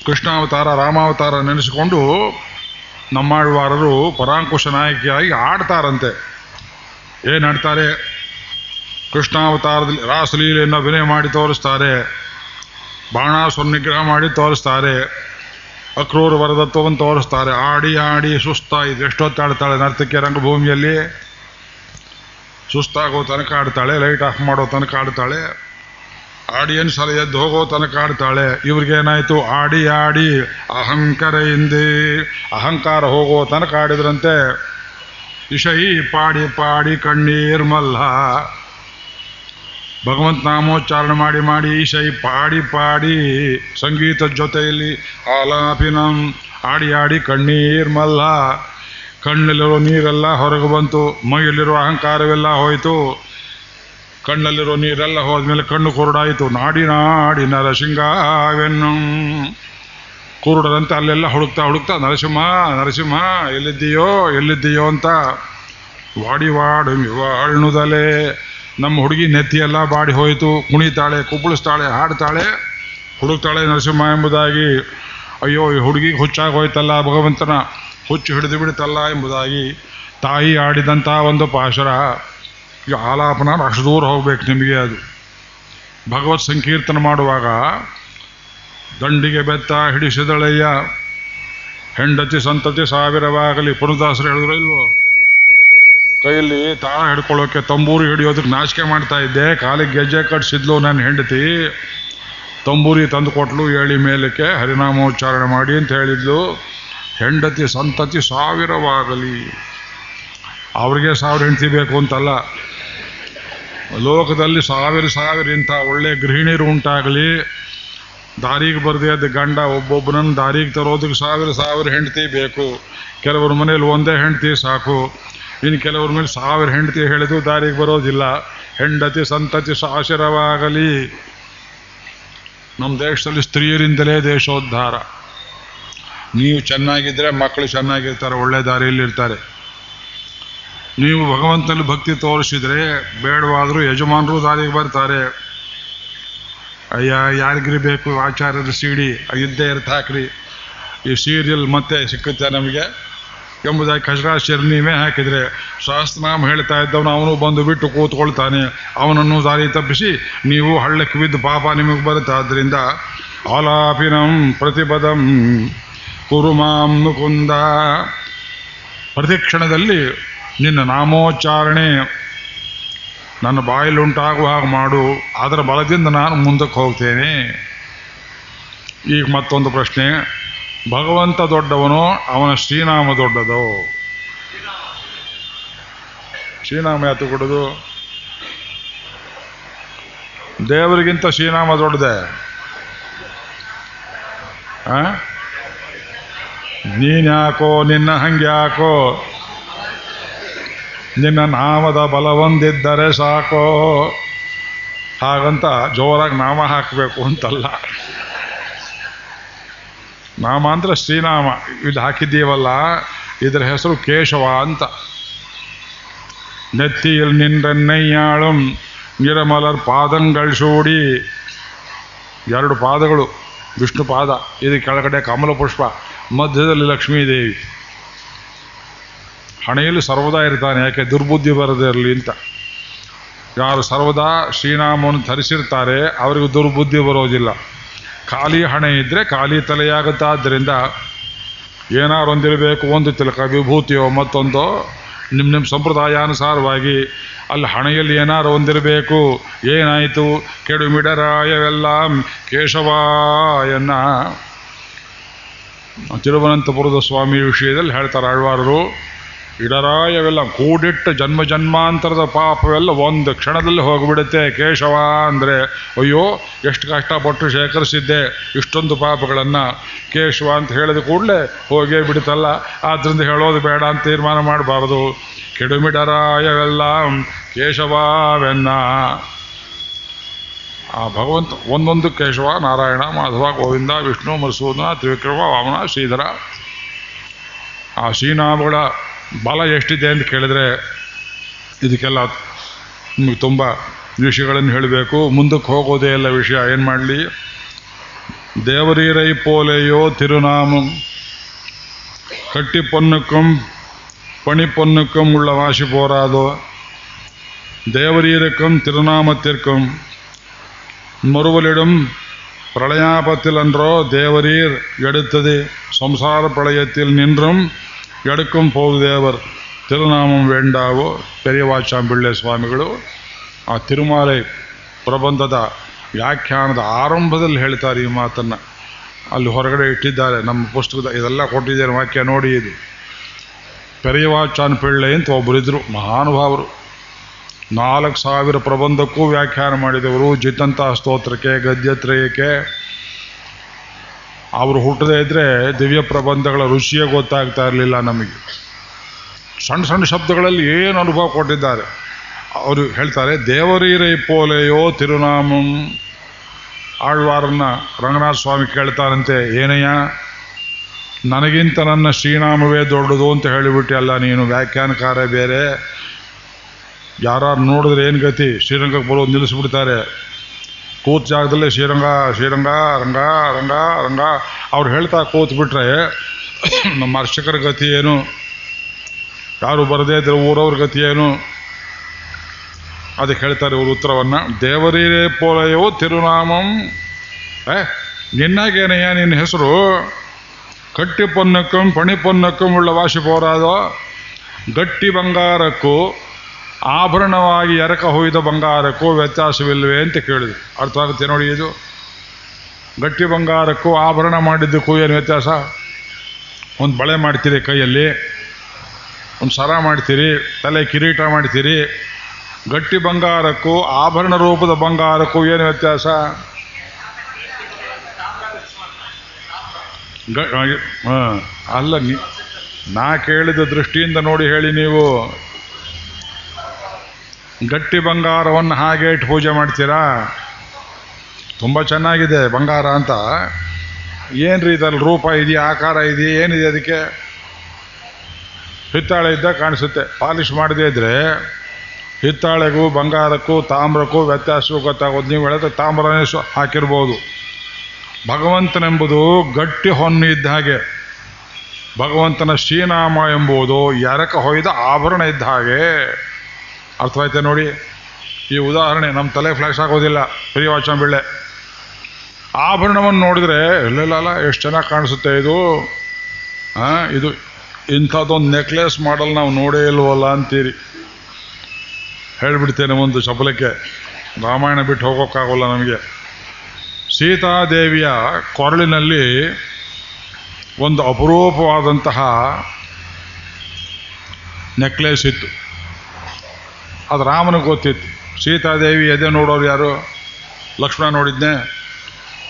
ಕೃಷ್ಣಾವತಾರ, ರಾಮಾವತಾರ ನೆನೆಸಿಕೊಂಡು ನಮ್ಮಾಳ್ವಾರರು ಪರಾಂಕುಶ ನಾಯಕಿಯಾಗಿ ಆಡ್ತಾರಂತೆ. ಏನು ಆಡ್ತಾರೆ? ಕೃಷ್ಣಾವತಾರದಲ್ಲಿ ರಾಸಲೀಲೆಯನ್ನು ಅಭಿನಯ ಮಾಡಿ ತೋರಿಸ್ತಾರೆ. ಬಾಣಾಸುರ ನಿಗ್ರಹ ಮಾಡಿ ತೋರಿಸ್ತಾರೆ. ಅಕ್ರೂರ ವರದತ್ವವನ್ನು ತೋರಿಸ್ತಾರೆ. ಆಡಿ ಆಡಿ ಸುಸ್ತಾಯಿತು ಎಷ್ಟೊತ್ತಾಡ್ತಾಳೆ ನರ್ತಕಿ ರಂಗಭೂಮಿಯಲ್ಲಿ? ಸುಸ್ತಾಗೋ ತನಕ ಆಡ್ತಾಳೆ, ಲೈಟ್ ಆಫ್ ಮಾಡೋ ತನಕ ಆಡ್ತಾಳೆ, ಆಡಿಯನ್ಸ್ ಸಲ ಎದ್ದು ಹೋಗೋ ತನಕ ಆಡ್ತಾಳೆ. ಇವ್ರಿಗೇನಾಯ್ತು? ಆಡಿ ಆಡಿ, ಅಹಂಕಾರ ಹಿಂದೆ, ಅಹಂಕಾರ ಹೋಗೋ ತನಕ ಆಡಿದ್ರಂತೆ. ಇಷಯಿ ಪಾಡಿ ಪಾಡಿ ಕಣ್ಣೀರ್ ಮಲ್ಲ. ಭಗವಂತ ನಾಮೋಚ್ಚಾರಣೆ ಮಾಡಿ ಮಾಡಿ ಈಶೈ ಪಾಡಿ ಪಾಡಿ ಸಂಗೀತದ ಜೊತೆಯಲ್ಲಿ ಆಲಾಪಿನಂ ಆಡಿ ಆಡಿ ಕಣ್ಣೀರ್ ಮಲ್ಲ. ಕಣ್ಣಲ್ಲಿರೋ ನೀರೆಲ್ಲ ಹೊರಗೆ ಬಂತು, ಮೈಯಲ್ಲಿರೋ ಅಹಂಕಾರವೆಲ್ಲ ಹೋಯಿತು. ಕಣ್ಣಲ್ಲಿರೋ ನೀರೆಲ್ಲ ಹೋದ್ಮೇಲೆ ಕಣ್ಣು ಕುರುಡಾಯಿತು. ನಾಡಿ ನಾಡಿ ನರಸಿಂಗಾವೆನ್ನು. ಕುರುಡರಂತೆ ಅಲ್ಲೆಲ್ಲ ಹುಡುಕ್ತಾ ಹುಡುಕ್ತಾ, ನರಸಿಂಹ ನರಸಿಂಹ, ಎಲ್ಲಿದ್ದೀಯೋ ಎಲ್ಲಿದ್ದೀಯೋ ಅಂತ ವಾಡಿ ವಾಡು ವಾಳ್ನುದಲೆ. ನಮ್ಮ ಹುಡುಗಿ ನೆತ್ತಿಯೆಲ್ಲ ಬಾಡಿ ಹೋಯಿತು, ಕುಣಿತಾಳೆ, ಕುಪ್ಪಳಿಸ್ತಾಳೆ, ಹಾಡ್ತಾಳೆ. ಹುಡುಕ್ತಾಳೆ ನರಸಿಂಹ ಎಂಬುದಾಗಿ, ಅಯ್ಯೋ, ಈ ಹುಡುಗಿಗೆ ಹುಚ್ಚಾಗಿ ಹೋಯ್ತಲ್ಲ, ಭಗವಂತನ ಹುಚ್ಚು ಹಿಡಿದು ಬಿಡುತ್ತಲ್ಲ ಎಂಬುದಾಗಿ ತಾಯಿ ಆಡಿದಂಥ ಒಂದು ಪಾಶರ. ಈ ಆಲಾಪನ ಅಷ್ಟು ದೂರ ಹೋಗ್ಬೇಕು ನಿಮಗೆ ಅದು. ಭಗವತ್ ಸಂಕೀರ್ತನ ಮಾಡುವಾಗ ದಂಡಿಗೆ ಬೆತ್ತ, ಹಿಡಿಸಿದಳಯ್ಯ. ಹೆಂಡತಿ, ಸಂತತಿ, ಸಾವಿರವಾಗಲಿ ಪುರುದಾಸರು ಹೇಳಿದ್ರು ಇಲ್ವೋ? ಕೈಯಲ್ಲಿ ತಾಳ ಹಿಡ್ಕೊಳ್ಳೋಕೆ ತಂಬೂರಿ ಹಿಡಿಯೋದಕ್ಕೆ ನಾಚಿಕೆ ಮಾಡ್ತಾ ಇದ್ದೆ. ಕಾಲಿಗೆ ಗೆಜ್ಜೆ ಕಟ್ಸಿದ್ಲು ನನ್ನ ಹೆಂಡತಿ. ತಂಬೂರಿ ತಂದು ಕೊಟ್ಲು ಹೇಳಿ ಮೇಲಕ್ಕೆ ಹರಿನಾಮೋಚ್ಚಾರಣೆ ಮಾಡಿ ಅಂತ ಹೇಳಿದ್ಲು. ಹೆಂಡತಿ ಸಂತತಿ ಸಾವಿರವಾಗಲಿ. ಅವ್ರಿಗೆ ಸಾವಿರ ಹೆಂಡತಿ ಬೇಕು ಅಂತಲ್ಲ. ಲೋಕದಲ್ಲಿ ಸಾವಿರ ಸಾವಿರ ಇಂಥ ಒಳ್ಳೆ ಗೃಹಿಣಿಯರು ಉಂಟಾಗಲಿ. ದಾರಿಗೆ ಬರದೆ ಅದು ಗಂಡ ಒಬ್ಬೊಬ್ಬನನ್ನು ದಾರಿಗೆ ತರೋದಕ್ಕೆ ಸಾವಿರ ಸಾವಿರ ಹೆಂಡತಿ ಬೇಕು. ಕೆಲವ್ರ ಮನೇಲಿ ಒಂದೇ ಹೆಂಡತಿ ಸಾಕು. ಇನ್ನು ಕೆಲವ್ರ ಮೇಲೆ ಸಾವಿರ ಹೆಂಡತಿ ಹೇಳಿದ್ರು, ದಾರಿಗೆ ಬರೋದಿಲ್ಲ. ಹೆಂಡತಿ, ಸಂತತಿ ಶಾಶರವಾಗಲಿ ನಮ್ಮ ದೇಶದಲ್ಲಿ ಸ್ತ್ರೀಯರಿಂದಲೇ ದೇಶೋದ್ಧಾರ. ನೀವು ಚೆನ್ನಾಗಿದ್ದರೆ ಮಕ್ಕಳು ಚೆನ್ನಾಗಿರ್ತಾರೆ, ಒಳ್ಳೆ ದಾರಿಯಲ್ಲಿರ್ತಾರೆ. ನೀವು ಭಗವಂತನಲ್ಲಿ ಭಕ್ತಿ ತೋರಿಸಿದ್ರೆ ಬೇಡವಾದರೂ ಯಜಮಾನರು ದಾರಿಗೆ ಬರ್ತಾರೆ. ಅಯ್ಯ, ಯಾರಿಗಿರಿ ಬೇಕು? ಆಚಾರ್ಯರು ಸಿಡಿ ಇದ್ದೇ ಇರ್ತಾಕ್ರಿ ಈ ಸೀರಿಯಲ್ ಮತ್ತೆ ಸಿಕ್ಕುತ್ತೆ ನಮಗೆ? ಎಂಬುದಾಗಿ ಕಚರಾಶಿಯರು ನೀವೇ ಹಾಕಿದರೆ ಸಹಸ್ರನಾಮ ಹೇಳ್ತಾ ಇದ್ದವನು, ಅವನು ಬಂದು ಬಿಟ್ಟು ಕೂತ್ಕೊಳ್ತಾನೆ. ಅವನನ್ನು ದಾರಿ ತಪ್ಪಿಸಿ ನೀವು ಹಳ್ಳಕ್ಕೆ ಬಿದ್ದು ಪಾಪ ನಿಮಗೆ ಬರುತ್ತೆ. ಆದ್ದರಿಂದ ಆಲಾಪಿನಂ ಪ್ರತಿಪದಂ ಕುರುಮಾಂ ಮುಕುಂದ ಪ್ರತಿಕ್ಷಣದಲ್ಲಿ ನಿನ್ನ ನಾಮೋಚ್ಚಾರಣೆ ನನ್ನ ಬಾಯಲ್ಲಿ ಉಂಟಾಗುವ ಹಾಗೆ ಮಾಡು. ಅದರ ಬಲದಿಂದ ನಾನು ಮುಂದಕ್ಕೆ ಹೋಗ್ತೇನೆ. ಈಗ ಮತ್ತೊಂದು ಪ್ರಶ್ನೆ. ಭಗವಂತ ದೊಡ್ಡವನು, ಅವನ ಶ್ರೀನಾಮ ದೊಡ್ಡದು. ಶ್ರೀನಾಮ ಯಾತು ಕೊಡೋದು? ದೇವರಿಗಿಂತ ಶ್ರೀನಾಮ ದೊಡ್ಡದೆ. ನೀನ್ಯಾಕೋ ನಿನ್ನ ಹಂಗ್ಯಾಕೋ ನಿನ್ನ ನಾಮದ ಬಲ ಹೊಂದಿದ್ದರೆ ಸಾಕೋ? ಹಾಗಂತ ಜೋರಾಗಿ ನಾಮ ಹಾಕಬೇಕು ಅಂತಲ್ಲ. ನಾಮ ಅಂದ್ರೆ ಶ್ರೀನಾಮ. ಇದು ಹಾಕಿದ್ದೀವಲ್ಲ, ಇದರ ಹೆಸರು ಕೇಶವ ಅಂತ. ನೆತ್ತಿಯಲ್ಲಿ ನಿನ್ನೆಯ್ಯಾಳುಂ ನಿರಮಲರ್ ಪಾದಂಗಳ್ ಸೂಡಿ. ಎರಡು ಪಾದಗಳು, ವಿಷ್ಣು ಪಾದ, ಇದು ಕೆಳಗಡೆ ಕಮಲ ಪುಷ್ಪ ಮಧ್ಯದಲ್ಲಿ ಲಕ್ಷ್ಮೀದೇವಿ. ಹಣೆಯಲ್ಲಿ ಸರ್ವದಾ ಇರ್ತಾನೆ, ಯಾಕೆ ದುರ್ಬುದ್ಧಿ ಬರದೇ ಇರಲಿ ಅಂತ. ಯಾರು ಸರ್ವದಾ ಶ್ರೀನಾಮವನ್ನು ಧರಿಸಿರ್ತಾರೆ, ಅವರಿಗೆ ದುರ್ಬುದ್ಧಿ ಬರೋದಿಲ್ಲ. ಖಾಲಿ ಹಣೆ ಇದ್ದರೆ ಖಾಲಿ ತಲೆಯಾಗುತ್ತಾದ್ದರಿಂದ ಏನಾರು ಒಂದಿರಬೇಕು, ಒಂದು ತಿಲಕ ವಿಭೂತಿಯೋ ಮತ್ತೊಂದೋ ನಿಮ್ಮ ನಿಮ್ಮ ಸಂಪ್ರದಾಯಾನುಸಾರವಾಗಿ ಅಲ್ಲಿ ಹಣೆಯಲ್ಲಿ ಏನಾರು ಒಂದಿರಬೇಕು, ಏನಾಯಿತು? ಕೆಡುಮಿಡರಾಯವೆಲ್ಲ ಕೇಶವಾಯನ್ನ ತಿರುವನಂತಪುರದ ಸ್ವಾಮಿ ವಿಷಯದಲ್ಲಿ ಹೇಳ್ತಾರೆ ಆಳ್ವಾರರು ಇಡರಾಯವೆಲ್ಲ ಕೂಡಿಟ್ಟ ಜನ್ಮ ಜನ್ಮಾಂತರದ ಪಾಪವೆಲ್ಲ ಒಂದು ಕ್ಷಣದಲ್ಲಿ ಹೋಗಿಬಿಡುತ್ತೆ ಕೇಶವ ಅಂದರೆ, ಅಯ್ಯೋ, ಎಷ್ಟು ಕಷ್ಟಪಟ್ಟು ಶೇಖರಿಸಿದ್ದೆ ಇಷ್ಟೊಂದು ಪಾಪಗಳನ್ನು. ಕೇಶವ ಅಂತ ಹೇಳಿದ ಕೂಡಲೇ ಹೋಗೇ ಬಿಡುತ್ತಲ್ಲ ಆದ್ದರಿಂದ ಹೇಳೋದು ಬೇಡ ಅಂತ ತೀರ್ಮಾನ ಮಾಡಬಾರದು. ಕೆಡುಮಿಡರಾಯವೆಲ್ಲ ಕೇಶವವೆನ್ನ. ಆ ಭಗವಂತ, ಒಂದೊಂದು ಕೇಶವ, ನಾರಾಯಣ, ಮಾಧವ, ಗೋವಿಂದ, ವಿಷ್ಣು, ಮರುಸೂದನ, ತ್ರಿವಿಕ್ರಮ, ವಾಮನ, ಶ್ರೀಧರ. ಆ ಶ್ರೀನಾಮಗಳ ಬಲ ಎಷ್ಟಿದೆ ಅಂತ ಕೇಳಿದ್ರೆ ಇದಕ್ಕೆಲ್ಲ ನಿಮಗೆ ತುಂಬ ವಿಷಯಗಳನ್ನು ಹೇಳಬೇಕು ಮುಂದಕ್ಕೆ ಹೋಗೋದೇ ಎಲ್ಲ ವಿಷಯ ಏನು ಮಾಡಲಿ ದೇವರೀರೈ ಪೋಲೆಯೋ ತಿರುನಾಮಂ கட்டி பொண்ணுக்கும் பணி பொண்ணுக்கும் உள்ள வாசி போராதோ தேவரீருக்கும் திருநாமத்திற்கும் மறுவலிடும் பிரளயாபத்தில் அன்றோ தேவரீர் எடுத்தது சம்சார பிரளயத்தில் நின்றும் எடுக்கும் போது ದೇವರ್ ತಿರುನಾಮಂ ವೇಂಡಾವೋ ಪೆರಿಯವಾಚಾಂಬಿಳ್ಳೆ ಸ್ವಾಮಿಗಳು ಆ ತಿರುಮಾಲೆ ಪ್ರಬಂಧದ ವ್ಯಾಖ್ಯಾನದ ಆರಂಭದಲ್ಲಿ ಹೇಳ್ತಾರೆ ಈ ಮಾತನ್ನು ಅಲ್ಲಿ ಹೊರಗಡೆ ಇಟ್ಟಿದ್ದಾರೆ ನಮ್ಮ ಪುಸ್ತಕದ ಇದೆಲ್ಲ ಕೊಟ್ಟಿದ್ದಾರೆ ವಾಕ್ಯ ನೋಡಿ ಇದು ಪೆರಿಯವಾಚಾನ್ ಪಿಳ್ಳೆ ಅಂತ ಒಬ್ಬರಿದ್ದರು ಮಹಾನುಭಾವರು ನಾಲ್ಕು ಸಾವಿರ ಪ್ರಬಂಧಕ್ಕೂ ವ್ಯಾಖ್ಯಾನ ಮಾಡಿದವರು ಜಿತಂತ ಸ್ತೋತ್ರಕ್ಕೆ ಗದ್ಯತ್ರಯಕ್ಕೆ ಅವರು ಹುಟ್ಟದೇ ಇದ್ದರೆ ದಿವ್ಯ ಪ್ರಬಂಧಗಳ ರುಚಿಯೇ ಗೊತ್ತಾಗ್ತಾ ಇರಲಿಲ್ಲ ನಮಗೆ. ಸಣ್ಣ ಸಣ್ಣ ಶಬ್ದಗಳಲ್ಲಿ ಏನು ಅನುಭವ ಕೊಟ್ಟಿದ್ದಾರೆ? ಅವರು ಹೇಳ್ತಾರೆ, ದೇವರೀರೈ ಪೋಲೆಯೋ ತಿರುನಾಮಂ. ಆಳ್ವಾರನ್ನ ರಂಗನಾಥ ಸ್ವಾಮಿ ಕೇಳ್ತಾರಂತೆ, ಏನಯ್ಯ, ನನಗಿಂತ ನನ್ನ ಶ್ರೀನಾಮವೇ ದೊಡ್ಡದು ಅಂತ ಹೇಳಿಬಿಟ್ಟು ಅಲ್ಲ ನೀನು, ವ್ಯಾಖ್ಯಾನಕಾರ ಬೇರೆ. ಯಾರು ನೋಡಿದ್ರೆ ಏನು ಗತಿ? ಶ್ರೀರಂಗಕ್ಕೆ ಬರೋದು ನಿಲ್ಲಿಸ್ಬಿಡ್ತಾರೆ. ಕೂತ್ ಜಾಗದಲ್ಲೇ ಶ್ರೀರಂಗ ಶ್ರೀರಂಗ ರಂಗ ರಂಗ ರಂಗ ಅವ್ರು ಹೇಳ್ತಾ ಕೂತ್ ಬಿಟ್ರೆ ನಮ್ಮ ಅರ್ಚಕರ ಗತಿ ಏನು? ಯಾರು ಬರದೇ ಇದ್ರೆ ಊರವ್ರ ಗತಿ ಏನು? ಅದಕ್ಕೆ ಹೇಳ್ತಾರೆ ಇವರು ಉತ್ತರವನ್ನ. ದೇವರೀರೇ ಪೋಲಯೋ ತಿರುನಾಮಂ. ಏ, ನಿನ್ನಾಗೇನಯ್ಯ ನಿನ್ನ ಹೆಸರು? ಕಟ್ಟಿ ಪೊನ್ನಕ್ಕಂ ಪಣಿ ಪೊನ್ನಕ್ಕಂ ಉಳ್ಳ ವಾಸಿ ಪೋರಾದೋ ಗಟ್ಟಿ ಬಂಗಾರಕ್ಕೂ ಆಭರಣವಾಗಿ ಎರಕ ಹೊಯ್ದ ಬಂಗಾರಕ್ಕೂ ವ್ಯತ್ಯಾಸವಿಲ್ಲವೇ ಅಂತ ಕೇಳಿದ್ರು. ಅರ್ಥ ಆಗುತ್ತೆ ನೋಡಿ ಇದು. ಗಟ್ಟಿ ಬಂಗಾರಕ್ಕೂ ಆಭರಣ ಮಾಡಿದ್ದಕ್ಕೂ ಏನು ವ್ಯತ್ಯಾಸ? ಒಂದು ಬಳೆ ಮಾಡ್ತೀರಿ ಕೈಯಲ್ಲಿ, ಒಂದು ಸರ ಮಾಡ್ತೀರಿ, ತಲೆ ಕಿರೀಟ ಮಾಡ್ತೀರಿ, ಗಟ್ಟಿ ಬಂಗಾರಕ್ಕೂ, ಆಭರಣ ರೂಪದ ಬಂಗಾರಕ್ಕೂ ಏನು ವ್ಯತ್ಯಾಸ? ಗ- ಅಲ್ಲ ನಾ ಕೇಳಿದ ದೃಷ್ಟಿಯಿಂದ ನೋಡಿ ಹೇಳಿ ನೀವು. ಗಟ್ಟಿ ಬಂಗಾರವನ್ನು ಹಾಗೆ ಇಟ್ಟು ಪೂಜೆ ಮಾಡ್ತೀರಾ? ತುಂಬ ಚೆನ್ನಾಗಿದೆ ಬಂಗಾರ ಅಂತ. ಏನು ರೀ ಇದ್ರಲ್ಲಿ ರೂಪ ಇದೆಯಾ, ಆಕಾರ ಇದೆಯಾ, ಏನಿದೆ ಅದಕ್ಕೆ? ಹಿತ್ತಾಳೆ ಇದ್ದ ಕಾಣಿಸುತ್ತೆ. ಪಾಲಿಶ್ ಮಾಡದೇ ಇದ್ದರೆ ಹಿತ್ತಾಳೆಗೂ, ಬಂಗಾರಕ್ಕೂ, ತಾಮ್ರಕ್ಕೂ ವ್ಯತ್ಯಾಸ ಗೊತ್ತಾಗೋದು. ನೀವು ಹೇಳಿದ್ರೆ ತಾಮ್ರನೇ ಹಾಕಿರ್ಬೋದು. ಭಗವಂತನೆಂಬುದು ಗಟ್ಟಿ ಹೊನ್ನು ಇದ್ದ ಹಾಗೆ. ಭಗವಂತನ ಶ್ರೀನಾಮ ಎಂಬುದು ಎರಕ ಹೊಯ್ದ ಆಭರಣ ಇದ್ದ ಹಾಗೆ. ಅರ್ಥವಾಯ್ತೆ ನೋಡಿ? ಈ ಉದಾಹರಣೆ ನಮ್ಮ ತಲೆ ಫ್ಲ್ಯಾಶ್ ಆಗೋದಿಲ್ಲ. ಪ್ರಿಯವಾಚನ ಬೆಳ್ಳೆ ಆಭರಣವನ್ನು ನೋಡಿದ್ರೆ ಎಲ್ಲೆಲ್ಲ ಎಷ್ಟು ಚೆನ್ನಾಗಿ ಕಾಣಿಸುತ್ತೆ ಇದು. ಇದು ಇಂಥದ್ದೊಂದು ನೆಕ್ಲೆಸ್ ಮಾಡಲ್ ನಾವು ನೋಡೇ ಇಲ್ವಲ್ಲ ಅಂತೀರಿ. ಹೇಳಿಬಿಡ್ತೇನೆ ಒಂದು ಚಪಲಕ್ಕೆ. ರಾಮಾಯಣ ಬಿಟ್ಟು ಹೋಗೋಕ್ಕಾಗೋಲ್ಲ ನಮಗೆ. ಸೀತಾದೇವಿಯ ಕೊರಳಿನಲ್ಲಿ ಒಂದು ಅಪರೂಪವಾದಂತಹ ನೆಕ್ಲೆಸ್ ಇತ್ತು. ಅದು ರಾಮನಿಗೆ ಗೊತ್ತಿತ್ತು. ಸೀತಾದೇವಿ ಎದೆ ನೋಡೋರು ಯಾರು? ಲಕ್ಷ್ಮಣ ನೋಡಿದ್ನೆ.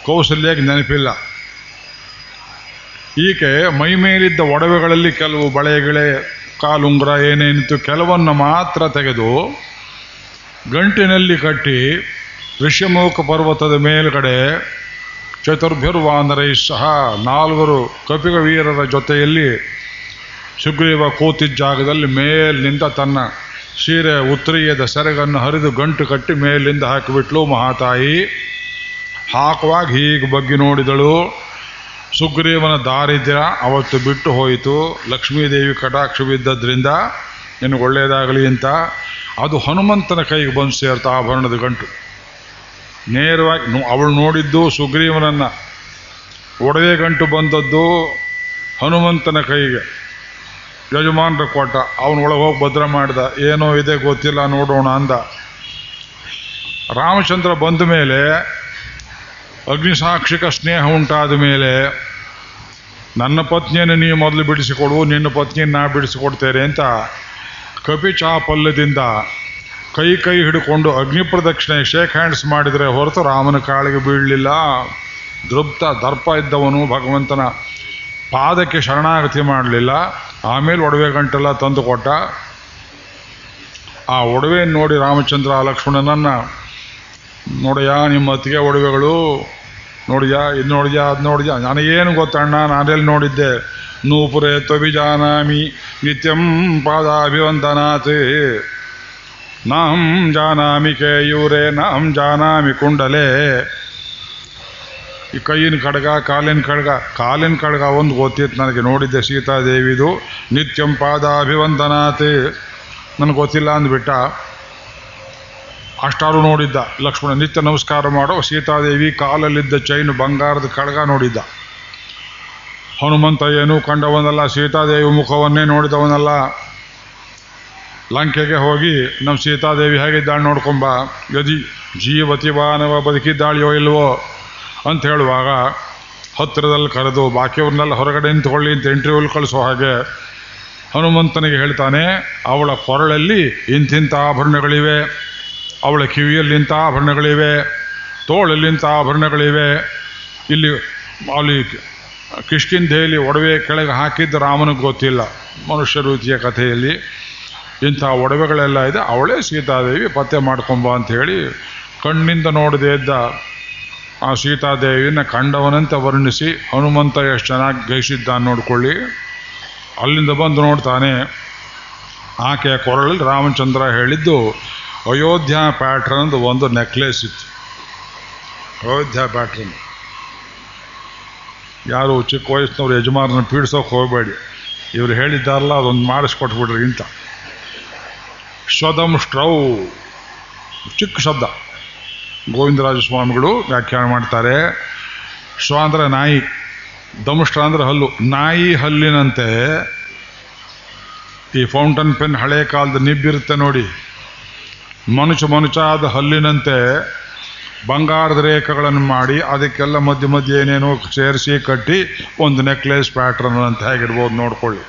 ಕೌಸಲ್ಯಕ್ಕೆ ನೆನಪಿಲ್ಲ. ಈಕೆ ಮೈ ಮೇಲಿದ್ದ ಒಡವೆಗಳಲ್ಲಿ ಕೆಲವು ಬಳೆಗಳೇ, ಕಾಲುಂಗುರ ಏನೇನಿತ್ತು ಕೆಲವನ್ನು ಮಾತ್ರ ತೆಗೆದು ಗಂಟಿನಲ್ಲಿ ಕಟ್ಟಿ ಋಷಿಮುಖ ಪರ್ವತದ ಮೇಲ್ಗಡೆ ಚತುರ್ಭಿರ್ವಾನರೈ ಸಹ ನಾಲ್ವರು ಕಪಿಗ ವೀರರ ಜೊತೆಯಲ್ಲಿ ಸುಗ್ರೀವ ಕೂತಿದ್ದ ಜಾಗದಲ್ಲಿ ಮೇಲಿನಿಂದ ತನ್ನ ಸೀರೆ ಉತ್ತರಿಯದ ಸೆರಗನ್ನು ಹರಿದು ಗಂಟು ಕಟ್ಟಿ ಮೇಲಿಂದ ಹಾಕಿಬಿಟ್ಲು ಮಹಾತಾಯಿ. ಹಾಕುವಾಗ ಹೀಗೆ ಬಗ್ಗಿ ನೋಡಿದಳು. ಸುಗ್ರೀವನ ದಾರಿದ್ರ್ಯ ಅವತ್ತು ಬಿಟ್ಟು ಹೋಯಿತು. ಲಕ್ಷ್ಮೀದೇವಿ ಕಟಾಕ್ಷ ಬಿದ್ದದ್ರಿಂದ ನಿನಗೆ ಒಳ್ಳೆಯದಾಗಲಿ ಅಂತ. ಅದು ಹನುಮಂತನ ಕೈಗೆ ಬಂದು ಸೇರ್ತಾ ಆಭರಣದ ಗಂಟು. ನೇರವಾಗಿ ಅವಳು ನೋಡಿದ್ದು ಸುಗ್ರೀವನನ್ನು ಒಡವೆ ಗಂಟು ಬಂದದ್ದು ಹನುಮಂತನ ಕೈಗೆ. ಯಜಮಾನ್ರ ಕೊಟ್ಟ ಅವನು ಒಳಗೆ ಹೋಗಿ ಭದ್ರ ಮಾಡಿದ, ಏನೋ ಇದೆ ಗೊತ್ತಿಲ್ಲ, ನೋಡೋಣ ಅಂದ. ರಾಮಚಂದ್ರ ಬಂದ ಮೇಲೆ, ಅಗ್ನಿಸಾಕ್ಷಿಕ ಸ್ನೇಹ ಉಂಟಾದ ಮೇಲೆ, ನನ್ನ ಪತ್ನಿಯನ್ನು ನೀವು ಮೊದಲು ಬಿಡಿಸಿಕೊಡು, ನಿನ್ನ ಪತ್ನಿಯನ್ನು ನಾ ಬಿಡಿಸಿಕೊಡ್ತೇನೆ ಅಂತ ಕಪಿ ಚಾಪಲ್ಯದಿಂದ ಕೈ ಕೈ ಹಿಡ್ಕೊಂಡು ಅಗ್ನಿ ಪ್ರದಕ್ಷಿಣೆ ಶೇಕ್ ಹ್ಯಾಂಡ್ಸ್ ಮಾಡಿದರೆ ಹೊರತು ರಾಮನ ಕಾಳಿಗೆ ಬೀಳಲಿಲ್ಲ. ದೃಪ್ತ ದರ್ಪ ಇದ್ದವನು ಭಗವಂತನ. ಪಾದಕ್ಕೆ ಶರಣಾಗತಿ ಮಾಡಲಿಲ್ಲ. ಆಮೇಲೆ ಒಡವೆ ಗಂಟೆಲ್ಲ ತಂದು ಕೊಟ್ಟ. ಆ ಒಡವೆ ನೋಡಿ ರಾಮಚಂದ್ರ ಲಕ್ಷ್ಮಣನನ್ನ, ನೋಡಯ್ಯ, ನಿಮ್ಮ ಅತ್ತಿಗೆ ಒಡವೆಗಳು, ನೋಡಿದ್ಯ, ಇದು ನೋಡಿದ್ಯಾ, ಅದು ನೋಡಿದ್ಯಾ? ನನಗೇನು ಗೊತ್ತಣ್ಣ ನಾನೆಲ್ಲಿ ನೋಡಿದ್ದೆ? ನೂಪುರೆ ತ್ವಭಿಜಾನಾಮಿ ನಿತ್ಯಂ ಪಾದಾಭಿವಂದನಾಥೇ ನಾಂ ಜಾನಾಮಿ ಕೇಯೂರೇ, ನಾಂ ಜಾನಾಮಿ ಕುಂಡಲೆ. ಈ ಕೈಯಿನ ಖಡ್ಗ ಕಾಲಿನ ಖಡ್ಗ ಕಾಲಿನ ಖಡ್ಗ ಒಂದು ಗೊತ್ತಿತ್ತು ನನಗೆ. ನೋಡಿದ್ದೆ ಸೀತಾದೇವಿದು ನಿತ್ಯಂ ಪಾದಾಭಿವಂದನಾತ್. ನನಗೆ ಗೊತ್ತಿಲ್ಲ ಅಂದ್ಬಿಟ್ಟ ಅಷ್ಟಾರು ನೋಡಿದ್ದ. ಲಕ್ಷ್ಮಣ ನಿತ್ಯ ನಮಸ್ಕಾರ ಮಾಡೋ ಸೀತಾದೇವಿ ಕಾಲಲ್ಲಿದ್ದ ಚೈನ್ ಬಂಗಾರದ ಖಡ್ಗ ನೋಡಿದ್ದ. ಹನುಮಂತ ಏನೂ ಕಂಡವನಲ್ಲ, ಸೀತಾದೇವಿ ಮುಖವನ್ನೇ ನೋಡಿದವನಲ್ಲ. ಲಂಕೆಗೆ ಹೋಗಿ ನಮ್ಮ ಸೀತಾದೇವಿ ಹೇಗಿದ್ದಾಳೆ ನೋಡ್ಕೊಂಬ. ಯದಿ ಜೀವತಿ ಬಾನವ ಬದುಕಿದ್ದಾಳೆಯೋ ಇಲ್ವೋ. ಅಂತ ಹೇಳುವಾಗ ಹತ್ತಿರದಲ್ಲಿ ಕರೆದು, ಬಾಕಿಯವ್ರನ್ನೆಲ್ಲ ಹೊರಗಡೆ ನಿಂತ್ಕೊಳ್ಳಿ ಅಂತ ಇಂಟರ್ವ್ಯೂಲ್ ಕಳಿಸೋ ಹಾಗೆ ಹನುಮಂತನಿಗೆ ಹೇಳ್ತಾನೆ, ಅವಳ ಕೊರಳಲ್ಲಿ ಇಂತಿಂಥ ಆಭರಣಗಳಿವೆ, ಅವಳ ಕಿವಿಯಲ್ಲಿ ಇಂಥ ಆಭರಣಗಳಿವೆ, ತೋಳಲ್ಲಿ ಇಂಥ ಆಭರಣಗಳಿವೆ. ಇಲ್ಲಿ ಅಲ್ಲಿ ಕಿಷ್ಕಿಂಧೆಯಲ್ಲಿ ಒಡವೆ ಕೆಳಗೆ ಹಾಕಿದ್ದು ರಾಮನಿಗೆ ಗೊತ್ತಿಲ್ಲ. ಮನುಷ್ಯ ರೀತಿಯ ಕಥೆಯಲ್ಲಿ ಇಂಥ ಒಡವೆಗಳೆಲ್ಲ ಇದೆ, ಅವಳೇ ಸೀತಾದೇವಿ ಪತ್ತೆ ಮಾಡ್ಕೊಂಬ ಅಂತ ಹೇಳಿ ಕಣ್ಣಿಂದ ನೋಡದೇ ಇದ್ದ ಆ ಸೀತಾದೇವಿಯನ್ನು ಕಂಡವನಂತೆ ವರ್ಣಿಸಿ ಹನುಮಂತ ಎಷ್ಟು ಚೆನ್ನಾಗಿ ಗೈಸಿದ್ದ ನೋಡ್ಕೊಳ್ಳಿ. ಅಲ್ಲಿಂದ ಬಂದು ನೋಡ್ತಾನೆ, ಆಕೆಯ ಕೊರಳಲ್ಲಿ ರಾಮಚಂದ್ರ ಹೇಳಿದ್ದು, ಅಯೋಧ್ಯ ಪ್ಯಾಟ್ರನ್ದು ಒಂದು ನೆಕ್ಲೆಸ್ ಇತ್ತು. ಅಯೋಧ್ಯ ಪ್ಯಾಟ್ರನ್ ಯಾರು ಚಿಕ್ಕ ವಯಸ್ಸಿನವ್ರು ಯಜಮಾನನ ಪೀಡಿಸೋಕೆ ಹೋಗಬೇಡಿ. ಇವರು ಹೇಳಿದ್ದಾರಲ್ಲ, ಅದೊಂದು ಮಾಡಿಸ್ಕೊಟ್ಬಿಡ್ರಿ ಇಂತ ಶ್ವದಂ ಸ್ಟ್ರೌ ಚಿಕ್ಕ ಶಬ್ದ. ಗೋವಿಂದರಾಜ ಸ್ವಾಮಿಗಳು ವ್ಯಾಖ್ಯಾನ ಮಾಡ್ತಾರೆ. ಶ್ವ ಅಂದರೆ ನಾಯಿ ದಮುಷ್ಟ ಅಂದರೆ ಹಲ್ಲು. ನಾಯಿ ಹಲ್ಲಿನಂತೆ ಈ ಫೌಂಟನ್ ಪೆನ್ ಹಳೆ ಕಾಲದ ನಿಬ್ಬಿರುತ್ತೆ ನೋಡಿ. ಮನುಷ್ಯ ಮನುಷ್ಯಾದ ಹಲ್ಲಿನಂತೆ ಬಂಗಾರದ ರೇಖೆಗಳನ್ನು ಮಾಡಿ ಅದಕ್ಕೆಲ್ಲ ಮಧ್ಯೆ ಮಧ್ಯೆ ಏನೇನೋ ಸೇರಿಸಿ ಕಟ್ಟಿ ಒಂದು ನೆಕ್ಲೆಸ್ ಪ್ಯಾಟ್ರನ್ ಅಂತ ಹೇಗಿರ್ಬೋದು ನೋಡ್ಕೊಳ್ಳಿ.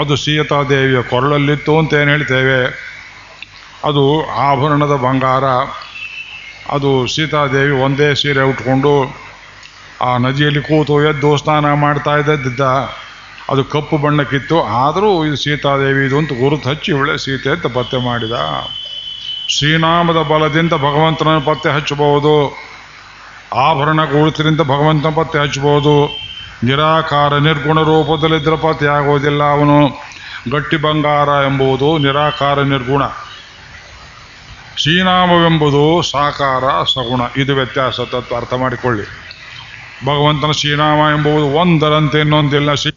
ಅದು ಸೀತಾದೇವಿಯ ಕೊರಳಲ್ಲಿತ್ತು ಅಂತ ಏನು ಹೇಳ್ತೇವೆ? ಅದು ಆಭರಣದ ಬಂಗಾರ. ಅದು ಸೀತಾದೇವಿ ಒಂದೇ ಸೀರೆ ಉಟ್ಕೊಂಡು ಆ ನದಿಯಲ್ಲಿ ಕೂತು ಎದ್ದು ಸ್ನಾನ ಮಾಡ್ತಾ ಇದ್ದದ್ದಿದ್ದ ಅದು ಕಪ್ಪು ಬಣ್ಣಕ್ಕಿತ್ತು. ಆದರೂ ಇದು ಸೀತಾದೇವಿ ಇದು ಅಂತ ಗುರುತು ಹಚ್ಚಿ ಇವಳೆ ಸೀತೆ ಅಂತ ಪತ್ತೆ ಮಾಡಿದ. ಶ್ರೀನಾಮದ ಬಲದಿಂದ ಭಗವಂತನ ಪತ್ತೆ ಹಚ್ಚಬಹುದು. ಆಭರಣ ಕುಳಿತರಿಂದ ಭಗವಂತನ ಪತ್ತೆ ಹಚ್ಚಬಹುದು. ನಿರಾಕಾರ ನಿರ್ಗುಣ ರೂಪದಲ್ಲಿದ್ದರೆ ಪತ್ತೆ ಆಗೋದಿಲ್ಲ ಅವನು. ಗಟ್ಟಿ ಬಂಗಾರ ಎಂಬುದು ನಿರಾಕಾರ ನಿರ್ಗುಣ. ಶ್ರೀನಾಮವೆಂಬುದು ಸಾಕಾರ ಸಗುಣ. ಇದು ವ್ಯತ್ಯಾಸ ತತ್ವ ಅರ್ಥ ಮಾಡಿಕೊಳ್ಳಿ. ಭಗವಂತನ ಶ್ರೀನಾಮ ಎಂಬುದು ಒಂದರಂತೆ ಇನ್ನೊಂದಿಲ್ಲ. ಶ್ರೀ